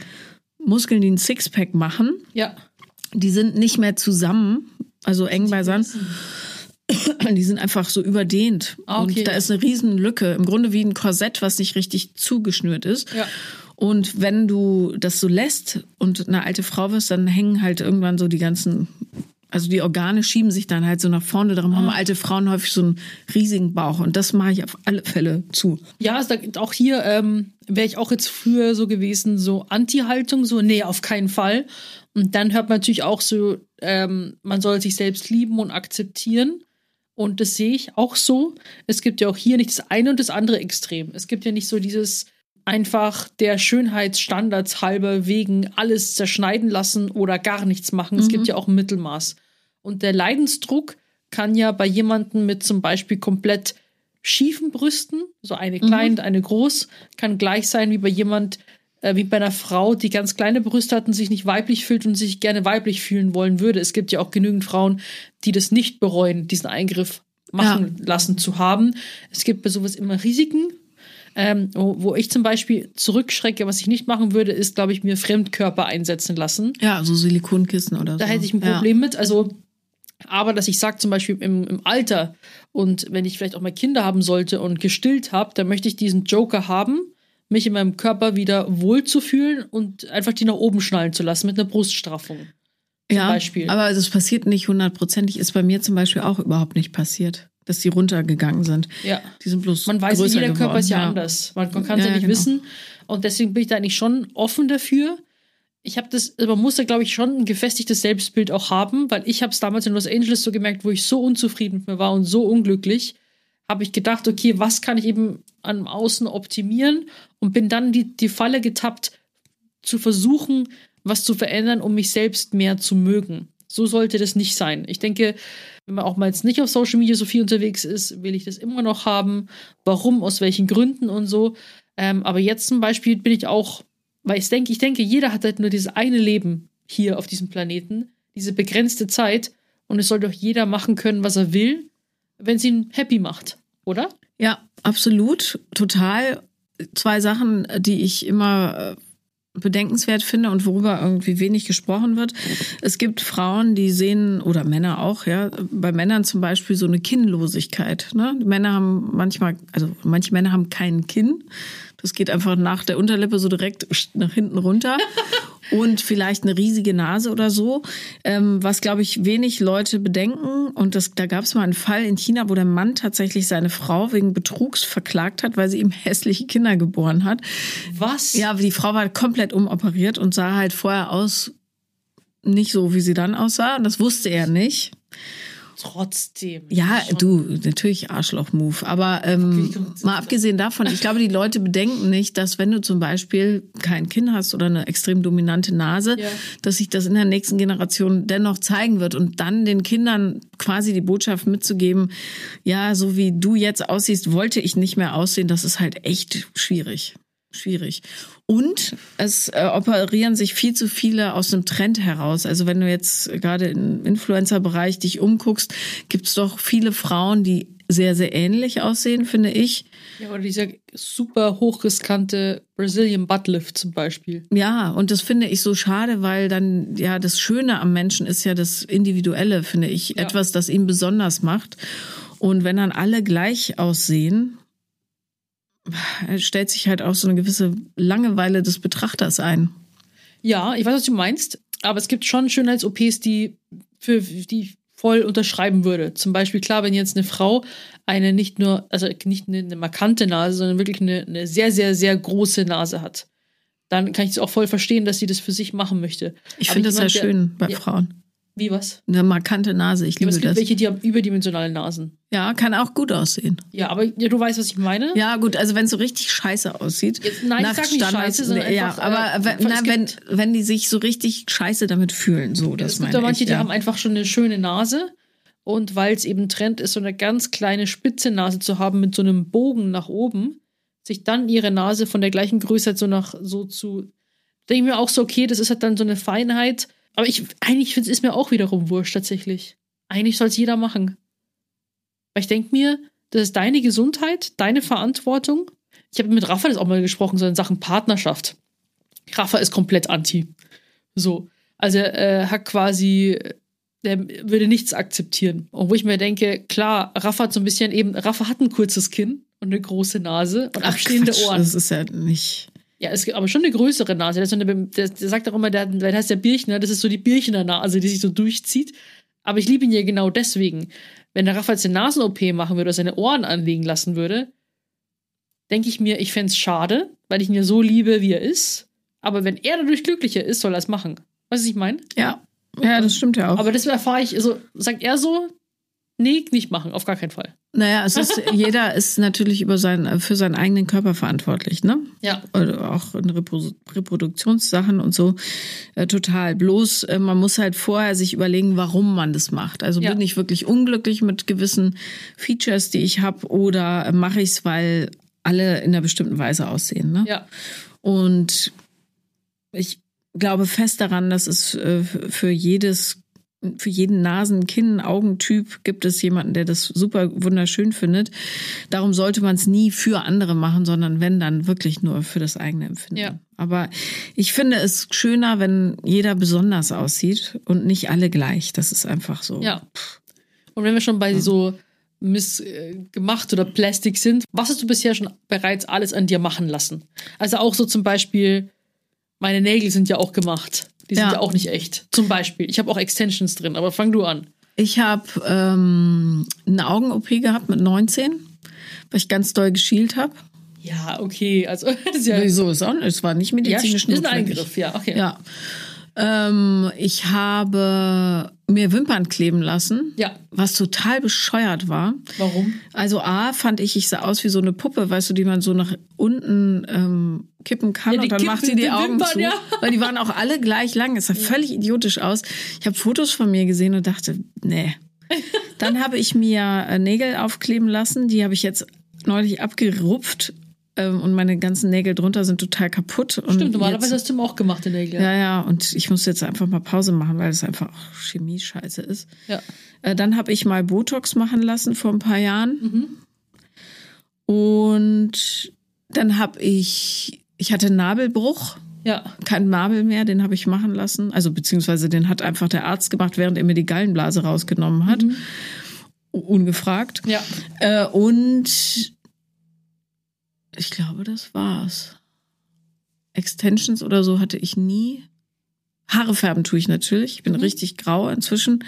Muskeln, die ein Sixpack machen, ja. die sind nicht mehr zusammen, also eng beisammen. Die sind einfach so überdehnt. Ah, okay. Und da ist eine riesen Lücke. Im Grunde wie ein Korsett, was nicht richtig zugeschnürt ist. Ja. Und wenn du das so lässt und eine alte Frau wirst, dann hängen halt irgendwann so die ganzen, also die Organe schieben sich dann halt so nach vorne. Darum ah. haben alte Frauen häufig so einen riesigen Bauch. Und das mache ich auf alle Fälle zu. Ja, also auch hier ähm, wäre ich auch jetzt früher so gewesen, so Anti-Haltung, so, nee, auf keinen Fall. Und dann hört man natürlich auch so, ähm, man soll sich selbst lieben und akzeptieren. Und das sehe ich auch so. Es gibt ja auch hier nicht das eine und das andere Extrem. Es gibt ja nicht so dieses, einfach der Schönheitsstandards halber wegen alles zerschneiden lassen oder gar nichts machen. Mhm. Es gibt mhm. ja auch ein Mittelmaß. Und der Leidensdruck kann ja bei jemandem mit zum Beispiel komplett schiefen Brüsten, so eine klein, mhm. eine groß, kann gleich sein wie bei jemand, äh, wie bei einer Frau, die ganz kleine Brüste hat und sich nicht weiblich fühlt und sich gerne weiblich fühlen wollen würde. Es gibt ja auch genügend Frauen, die das nicht bereuen, diesen Eingriff machen ja. lassen zu haben. Es gibt bei sowas immer Risiken, ähm, wo, wo ich zum Beispiel zurückschrecke, was ich nicht machen würde, ist, glaube ich, mir Fremdkörper einsetzen lassen. Ja, so Silikonkissen oder da so. Da hätte ich ein Problem ja. mit. Also, aber dass ich sage, zum Beispiel im, im Alter und wenn ich vielleicht auch mal Kinder haben sollte und gestillt habe, dann möchte ich diesen Joker haben, mich in meinem Körper wieder wohlzufühlen und einfach die nach oben schnallen zu lassen mit einer Bruststraffung. ja, Beispiel. aber das passiert nicht hundertprozentig, ist bei mir zum Beispiel auch überhaupt nicht passiert dass die runtergegangen sind. Ja. Die sind bloß. Man weiß, jeder geworden. Körper ist ja, ja. anders. Man, man kann es ja, ja, nicht genau. wissen. Und deswegen bin ich da eigentlich schon offen dafür. Ich habe das, also man muss da, glaube ich, schon ein gefestigtes Selbstbild auch haben, weil ich habe es damals in Los Angeles so gemerkt, wo ich so unzufrieden mit mir war und so unglücklich, habe ich gedacht, okay, was kann ich eben an Außen optimieren und bin dann die, die Falle getappt, zu versuchen, was zu verändern, um mich selbst mehr zu mögen. So sollte das nicht sein. Ich denke, wenn man auch mal jetzt nicht auf Social Media so viel unterwegs ist, will ich das immer noch haben. Warum, aus welchen Gründen und so. Ähm, aber jetzt zum Beispiel bin ich auch, weil ich denke, ich denke, jeder hat halt nur dieses eine Leben hier auf diesem Planeten, diese begrenzte Zeit. Und es soll doch jeder machen können, was er will, wenn es ihn happy macht, oder? Ja, absolut, total. Zwei Sachen, die ich immer äh, bedenkenswert finde und worüber irgendwie wenig gesprochen wird. Es gibt Frauen, die sehen, oder Männer auch, ja, bei Männern zum Beispiel so eine Kinnlosigkeit. Ne? Männer haben manchmal, also manche Männer haben kein Kinn. Das geht einfach nach der Unterlippe so direkt nach hinten runter. und vielleicht eine riesige Nase oder so, ähm, was glaube ich wenig Leute bedenken. Und das, da gab es mal einen Fall in China, wo der Mann tatsächlich seine Frau wegen Betrugs verklagt hat, weil sie ihm hässliche Kinder geboren hat. Was? Ja, die Frau war komplett umoperiert und sah halt vorher aus nicht so, wie sie dann aussah. Und das wusste er nicht trotzdem. Ja, du, natürlich Arschloch-Move. Aber ähm, mal abgesehen davon, ich glaube, die Leute bedenken nicht, dass wenn du zum Beispiel kein Kind hast oder eine extrem dominante Nase, ja. dass sich das in der nächsten Generation dennoch zeigen wird und dann den Kindern quasi die Botschaft mitzugeben, ja, so wie du jetzt aussiehst, wollte ich nicht mehr aussehen, das ist halt echt schwierig schwierig. Und es äh, operieren sich viel zu viele aus dem Trend heraus. Also wenn du jetzt gerade im Influencer-Bereich dich umguckst, gibt es doch viele Frauen, die sehr, sehr ähnlich aussehen, finde ich. Ja, oder dieser super hochriskante Brazilian Buttlift zum Beispiel. Ja, und das finde ich so schade, weil dann, ja, das Schöne am Menschen ist ja das Individuelle, finde ich. Ja. Etwas, das ihn besonders macht. Und wenn dann alle gleich aussehen, stellt sich halt auch so eine gewisse Langeweile des Betrachters ein. Ja, ich weiß, was du meinst, aber es gibt schon Schönheits-OPs, die für die voll unterschreiben würde. Zum Beispiel, klar, wenn jetzt eine Frau eine nicht nur, also nicht eine, eine markante Nase, sondern wirklich eine, eine sehr, sehr, sehr große Nase hat, dann kann ich es auch voll verstehen, dass sie das für sich machen möchte. Ich finde das sehr schön bei Frauen. Wie was? Eine markante Nase, ich liebe aber es gibt das. welche, die haben überdimensionale Nasen. Ja, kann auch gut aussehen. Ja, aber ja, du weißt, was ich meine? Ja, gut, also wenn es so richtig scheiße aussieht. Jetzt, nein, ich sag nicht scheiße, sondern ja, einfach, aber äh, wenn, na, wenn, wenn die sich so richtig scheiße damit fühlen, so, das Es gibt meine ja manche, ich, die ja. haben einfach schon eine schöne Nase. Und weil es eben Trend ist, so eine ganz kleine spitze Nase zu haben mit so einem Bogen nach oben, sich dann ihre Nase von der gleichen Größe halt so nach so zu. Denke ich mir auch so, okay, das ist halt dann so eine Feinheit. Aber ich eigentlich finde es ist mir auch wiederum wurscht tatsächlich. Eigentlich soll es jeder machen. Weil ich denke mir, das ist deine Gesundheit, deine Verantwortung. Ich habe mit Rafa das auch mal gesprochen, so in Sachen Partnerschaft. Rafa ist komplett anti. So. Also er äh, hat quasi, der würde nichts akzeptieren. Und wo ich mir denke, klar, Rafa hat so ein bisschen eben, Rafa hat ein kurzes Kinn und eine große Nase und Ach, abstehende Quatsch, Ohren. Das ist ja nicht. Ja, es gibt aber schon eine größere Nase. Der, so eine, der, der sagt auch immer, der, der heißt der Birchner, das ist so die Birchner Nase, die sich so durchzieht. Aber ich liebe ihn ja genau deswegen. Wenn der jetzt eine Nasen-OP machen würde oder seine Ohren anlegen lassen würde, denke ich mir, ich fände es schade, weil ich ihn ja so liebe, wie er ist. Aber wenn er dadurch glücklicher ist, soll er es machen. Weißt du, was ich meine? Ja. Ja, das stimmt ja auch. Aber das erfahre ich, also sagt er so, nee, nicht machen, auf gar keinen Fall. Naja, es ist, jeder ist natürlich über sein, für seinen eigenen Körper verantwortlich, ne? Ja. Oder auch in Repo Reproduktionssachen und so. Äh, total. Bloß, äh, man muss halt vorher sich überlegen, warum man das macht. Also Ja. bin ich wirklich unglücklich mit gewissen Features, die ich habe, oder äh, mache ich es, weil alle in einer bestimmten Weise aussehen, ne? Ja. Und ich glaube fest daran, dass es äh, für jedes, für jeden Nasen-, Kinn-, Augentyp gibt es jemanden, der das super wunderschön findet. Darum sollte man es nie für andere machen, sondern wenn dann wirklich nur für das eigene Empfinden. Ja. Aber ich finde es schöner, wenn jeder besonders aussieht und nicht alle gleich. Das ist einfach so. Ja. Und wenn wir schon bei so missgemacht oder Plastik sind, was hast du bisher schon bereits alles an dir machen lassen? Also auch so zum Beispiel, meine Nägel sind ja auch gemacht. Die sind Ja. ja, auch nicht echt. Zum Beispiel. Ich habe auch Extensions drin, aber fang du an. Ich habe ähm, eine Augen-OP gehabt mit 19, weil ich ganz doll geschielt habe. Ja, okay. Also, das ist ja. Wieso? Es war nicht Ja, medizinisch ist ein notwendig. Eingriff, ja, okay. Ja. Ähm, ich habe mir Wimpern kleben lassen, Ja. was total bescheuert war. Warum? Also A fand ich, ich sah aus wie so eine Puppe, weißt du, die man so nach unten ähm, kippen kann Ja, und dann kippen macht sie die, die Augen Wimpern, zu. ja. Weil die waren auch alle gleich lang. Es sah völlig idiotisch aus. Ich habe Fotos von mir gesehen und dachte, nee. Dann habe ich mir äh, Nägel aufkleben lassen. Die habe ich jetzt neulich abgerupft. Ähm, Und meine ganzen Nägel drunter sind total kaputt. Und Stimmt, normalerweise jetzt- hast du ihm auch gemachte Nägel. ja, ja, und ich muss jetzt einfach mal Pause machen, weil es einfach auch Chemie-Scheiße ist. Ja. Äh, dann habe ich mal Botox machen lassen vor ein paar Jahren. Und dann habe ich, ich hatte einen Nabelbruch, Ja. kein Nabel mehr, den habe ich machen lassen. Also beziehungsweise den hat einfach der Arzt gemacht, während er mir die Gallenblase rausgenommen hat. U- Ungefragt. Ja. Äh, und ich glaube, das war's. Extensions oder so hatte ich nie. Haare färben tue ich natürlich. Ich bin richtig grau inzwischen.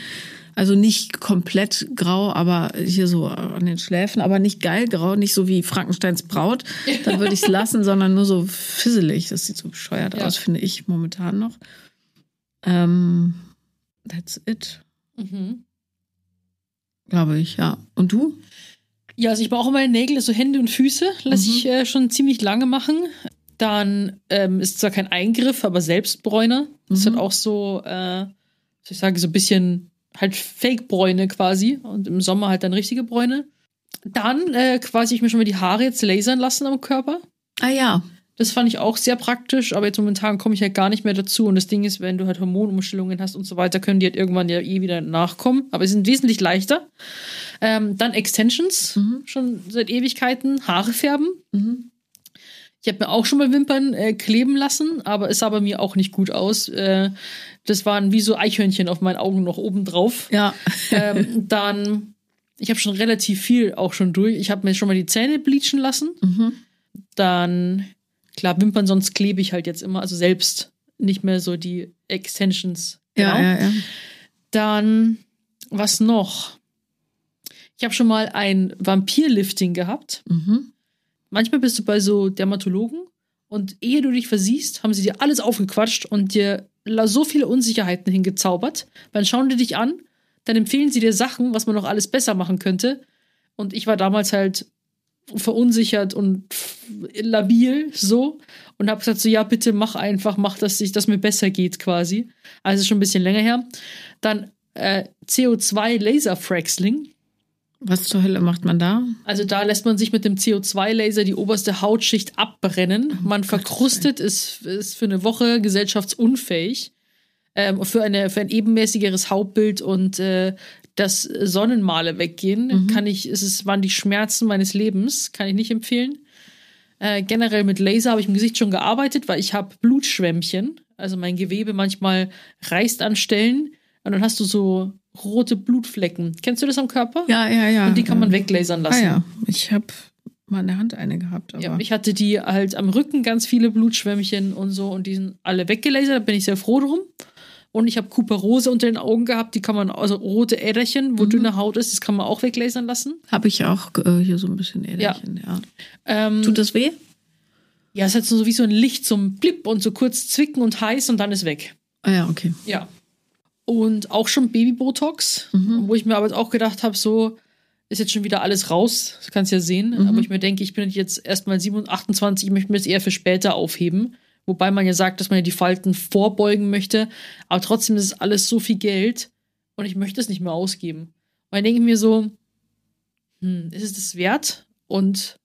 Also nicht komplett grau, aber hier so an den Schläfen, aber nicht geil grau, nicht so wie Frankensteins Braut. Dann würde ich es lassen, sondern nur so fisselig. Das sieht so bescheuert Ja. aus, finde ich momentan noch. Ähm, that's it, Mhm. glaube ich, ja. Und du? Ja, also ich brauche meine Nägel, so Hände und Füße, lasse Mhm. ich äh, schon ziemlich lange machen. Dann ähm, ist zwar kein Eingriff, aber Selbstbräuner. Das ist Mhm. halt auch so, äh, soll ich sagen, so ein bisschen halt Fake-Bräune quasi. Und im Sommer halt dann richtige Bräune. Dann äh, quasi ich mir schon mal die Haare jetzt lasern lassen am Körper. Ah ja, Das fand ich auch sehr praktisch, aber jetzt momentan komme ich halt gar nicht mehr dazu. Und das Ding ist, wenn du halt Hormonumstellungen hast und so weiter, können die halt irgendwann ja eh wieder nachkommen. Aber sie sind wesentlich leichter. Ähm, dann Extensions, Mhm. schon seit Ewigkeiten. Haare färben. Mhm. Ich habe mir auch schon mal Wimpern äh, kleben lassen, aber es sah bei mir auch nicht gut aus. Äh, das waren wie so Eichhörnchen auf meinen Augen noch oben drauf. ja. ähm, dann, ich habe schon relativ viel auch schon durch. Ich habe mir schon mal die Zähne bleachen lassen. Mhm. Dann, klar, Wimpern, sonst klebe ich halt jetzt immer, also selbst nicht mehr so die Extensions. Ja, Genau. ja, ja. Dann was noch? Ich habe schon mal ein Vampirlifting gehabt. Mhm. Manchmal bist du bei so Dermatologen und ehe du dich versiehst, haben sie dir alles aufgequatscht und dir so viele Unsicherheiten hingezaubert. Dann schauen die dich an, dann empfehlen sie dir Sachen, was man noch alles besser machen könnte. Und ich war damals halt verunsichert und labil so und habe gesagt so ja bitte mach einfach mach dass ich dass mir besser geht quasi also schon ein bisschen länger her dann äh, CO2 Laserfraxling Was zur Hölle macht man da? also da lässt man sich mit dem CO2-Laser die oberste Hautschicht abbrennen. Man verkrustet, ist, ist für eine Woche gesellschaftsunfähig. Ähm, für, eine, für ein ebenmäßigeres Hautbild und äh, das Sonnenmale weggehen, kann ich, es ist, waren die Schmerzen meines Lebens, kann ich nicht empfehlen. Äh, generell mit Laser habe ich im Gesicht schon gearbeitet, weil ich habe Blutschwämmchen. Also mein Gewebe manchmal reißt an Stellen und dann hast du so rote Blutflecken. Kennst du das am Körper? Ja, ja, ja. Und die kann man weglasern Ah lassen. ja, ich habe mal in der Hand eine gehabt. Aber Ja, ich hatte die halt am Rücken ganz viele Blutschwämmchen und so und die sind alle weggelasert, da bin ich sehr froh drum. Und ich habe Kuperose unter den Augen gehabt, die kann man, also rote Äderchen, wo dünne Haut ist, das kann man auch weglasern lassen. habe ich auch äh, hier so ein bisschen Äderchen, ja. Ähm, Tut das weh? ja, es hat so wie so ein Licht, so ein Blip und so kurz zwicken und heiß und dann ist weg. Ah ja, okay. Ja. Und auch schon Baby-Botox, wo ich mir aber auch gedacht habe, so ist jetzt schon wieder alles raus, das kannst du ja sehen. Aber ich mir denke, ich bin jetzt erstmal 27, 28, ich möchte mir das eher für später aufheben. Wobei man ja sagt, dass man ja die Falten vorbeugen möchte. Aber trotzdem ist es alles so viel Geld und ich möchte es nicht mehr ausgeben. Und dann denke ich mir so, hm, ist es das wert? Und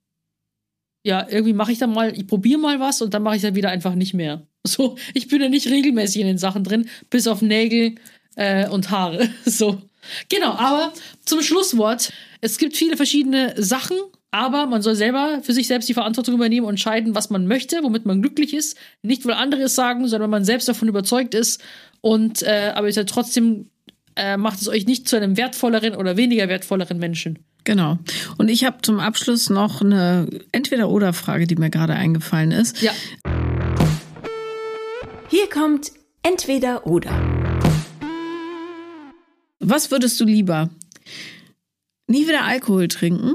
ja, irgendwie mache ich dann mal, ich probiere mal was und dann mache ich dann wieder einfach nicht mehr. So, ich bin ja nicht regelmäßig in den Sachen drin, bis auf Nägel äh, und Haare. So. Genau, aber zum Schlusswort. Es gibt viele verschiedene Sachen, aber man soll selber für sich selbst die Verantwortung übernehmen und entscheiden, was man möchte, womit man glücklich ist. Nicht, weil andere es sagen, sondern weil man selbst davon überzeugt ist. Und äh, aber ist ja trotzdem äh, macht es euch nicht zu einem wertvolleren oder weniger wertvolleren Menschen. Genau. Und ich habe zum Abschluss noch eine Entweder-Oder-Frage, die mir gerade eingefallen ist. Ja. Hier kommt entweder oder. Was würdest du lieber? Nie wieder Alkohol trinken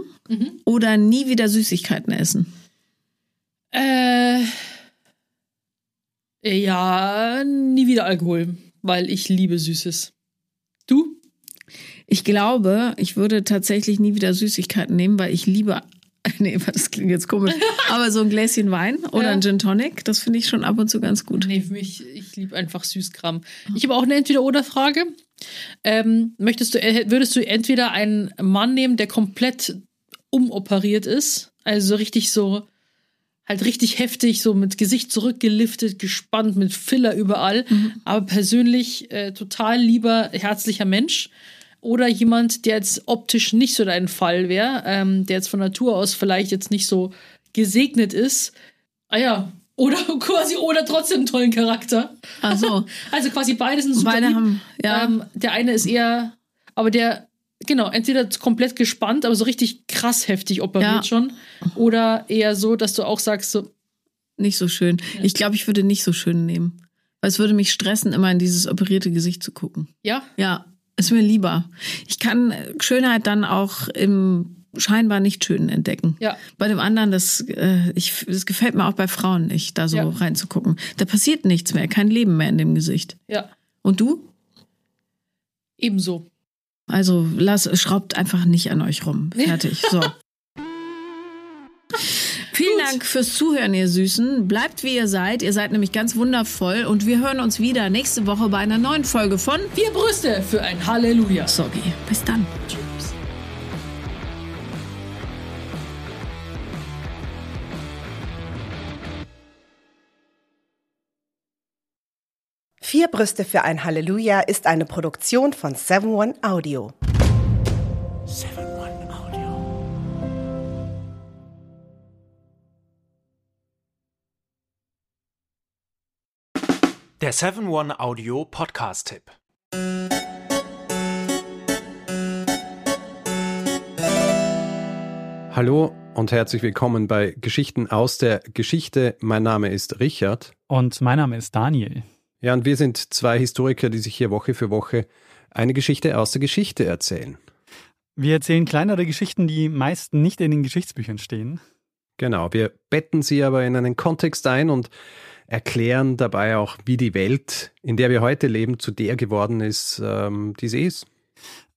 oder nie wieder Süßigkeiten essen? Äh, ja, nie wieder Alkohol, weil ich liebe Süßes. Du? Ich glaube, ich würde tatsächlich nie wieder Süßigkeiten nehmen, weil ich liebe. Nee, das klingt jetzt komisch. Aber so ein Gläschen Wein oder Ja. ein Gin Tonic, das finde ich schon ab und zu ganz gut. Nee, für mich, ich liebe einfach Süßkram. Ich habe auch eine Entweder-Oder-Frage. Ähm, möchtest du, äh, würdest du entweder einen Mann nehmen, der komplett umoperiert ist, also so richtig so, halt richtig heftig, so mit Gesicht zurückgeliftet, gespannt, mit Filler überall, aber persönlich äh, total lieber, herzlicher Mensch? Oder jemand, der jetzt optisch nicht so dein Fall wäre, ähm, der jetzt von Natur aus vielleicht jetzt nicht so gesegnet ist. Ah ja, oder quasi, oder trotzdem einen tollen Charakter. Ach so. Also quasi beide sind super Beide haben, ja. Ähm, der eine ist eher, aber der, genau, entweder komplett gespannt, aber so richtig krass heftig operiert Ja. schon. Oder eher so, dass du auch sagst, so, Nicht so schön. Ich glaube, ich würde nicht so schön nehmen. Weil es würde mich stressen, immer in dieses operierte Gesicht zu gucken. ja, Ja, ist mir lieber. Ich kann Schönheit dann auch im scheinbar nicht schönen entdecken. Ja. Bei dem anderen, das, äh, ich, das gefällt mir auch bei Frauen nicht, da so Ja. reinzugucken. Da passiert nichts mehr, kein Leben mehr in dem Gesicht. ja, Und du? ebenso. Also lass, schraubt einfach nicht an euch rum. Fertig. So. Vielen Dank fürs Zuhören, ihr Süßen. Bleibt wie ihr seid. Ihr seid nämlich ganz wundervoll. Und wir hören uns wieder nächste Woche bei einer neuen Folge von Vier Brüste für ein Halleluja. Soggy. Bis dann. Tschüss. Vier Brüste für ein Halleluja ist eine Produktion von 7-One Audio. Der 7-One Audio Podcast-Tipp. Hallo und herzlich willkommen bei Geschichten aus der Geschichte. Mein Name ist Richard. Und mein Name ist Daniel. Ja, und wir sind zwei Historiker, die sich hier Woche für Woche eine Geschichte aus der Geschichte erzählen. Wir erzählen kleinere Geschichten, die meist nicht in den Geschichtsbüchern stehen. Genau, wir betten sie aber in einen Kontext ein und erklären dabei auch, wie die Welt, in der wir heute leben, zu der geworden ist, ähm, die sie ist.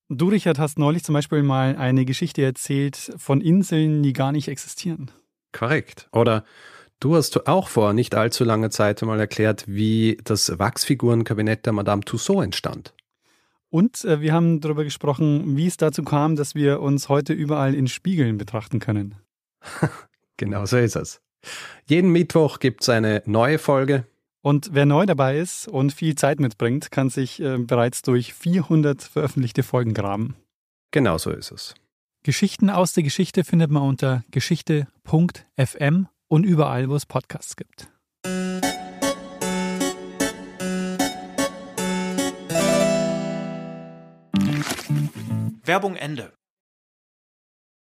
Du, Richard, hast neulich zum Beispiel mal eine Geschichte erzählt von Inseln, die gar nicht existieren. Korrekt. Oder du hast auch vor nicht allzu langer Zeit mal erklärt, wie das Wachsfigurenkabinett der Madame Tussaud entstand. Und äh, wir haben darüber gesprochen, wie es dazu kam, dass wir uns heute überall in Spiegeln betrachten können. genau so ist es. Jeden Mittwoch gibt es eine neue Folge. Und wer neu dabei ist und viel Zeit mitbringt, kann sich äh, bereits durch 400 veröffentlichte Folgen graben. Genau so ist es. Geschichten aus der Geschichte findet man unter geschichte.fm und überall, wo es Podcasts gibt. Werbung Ende.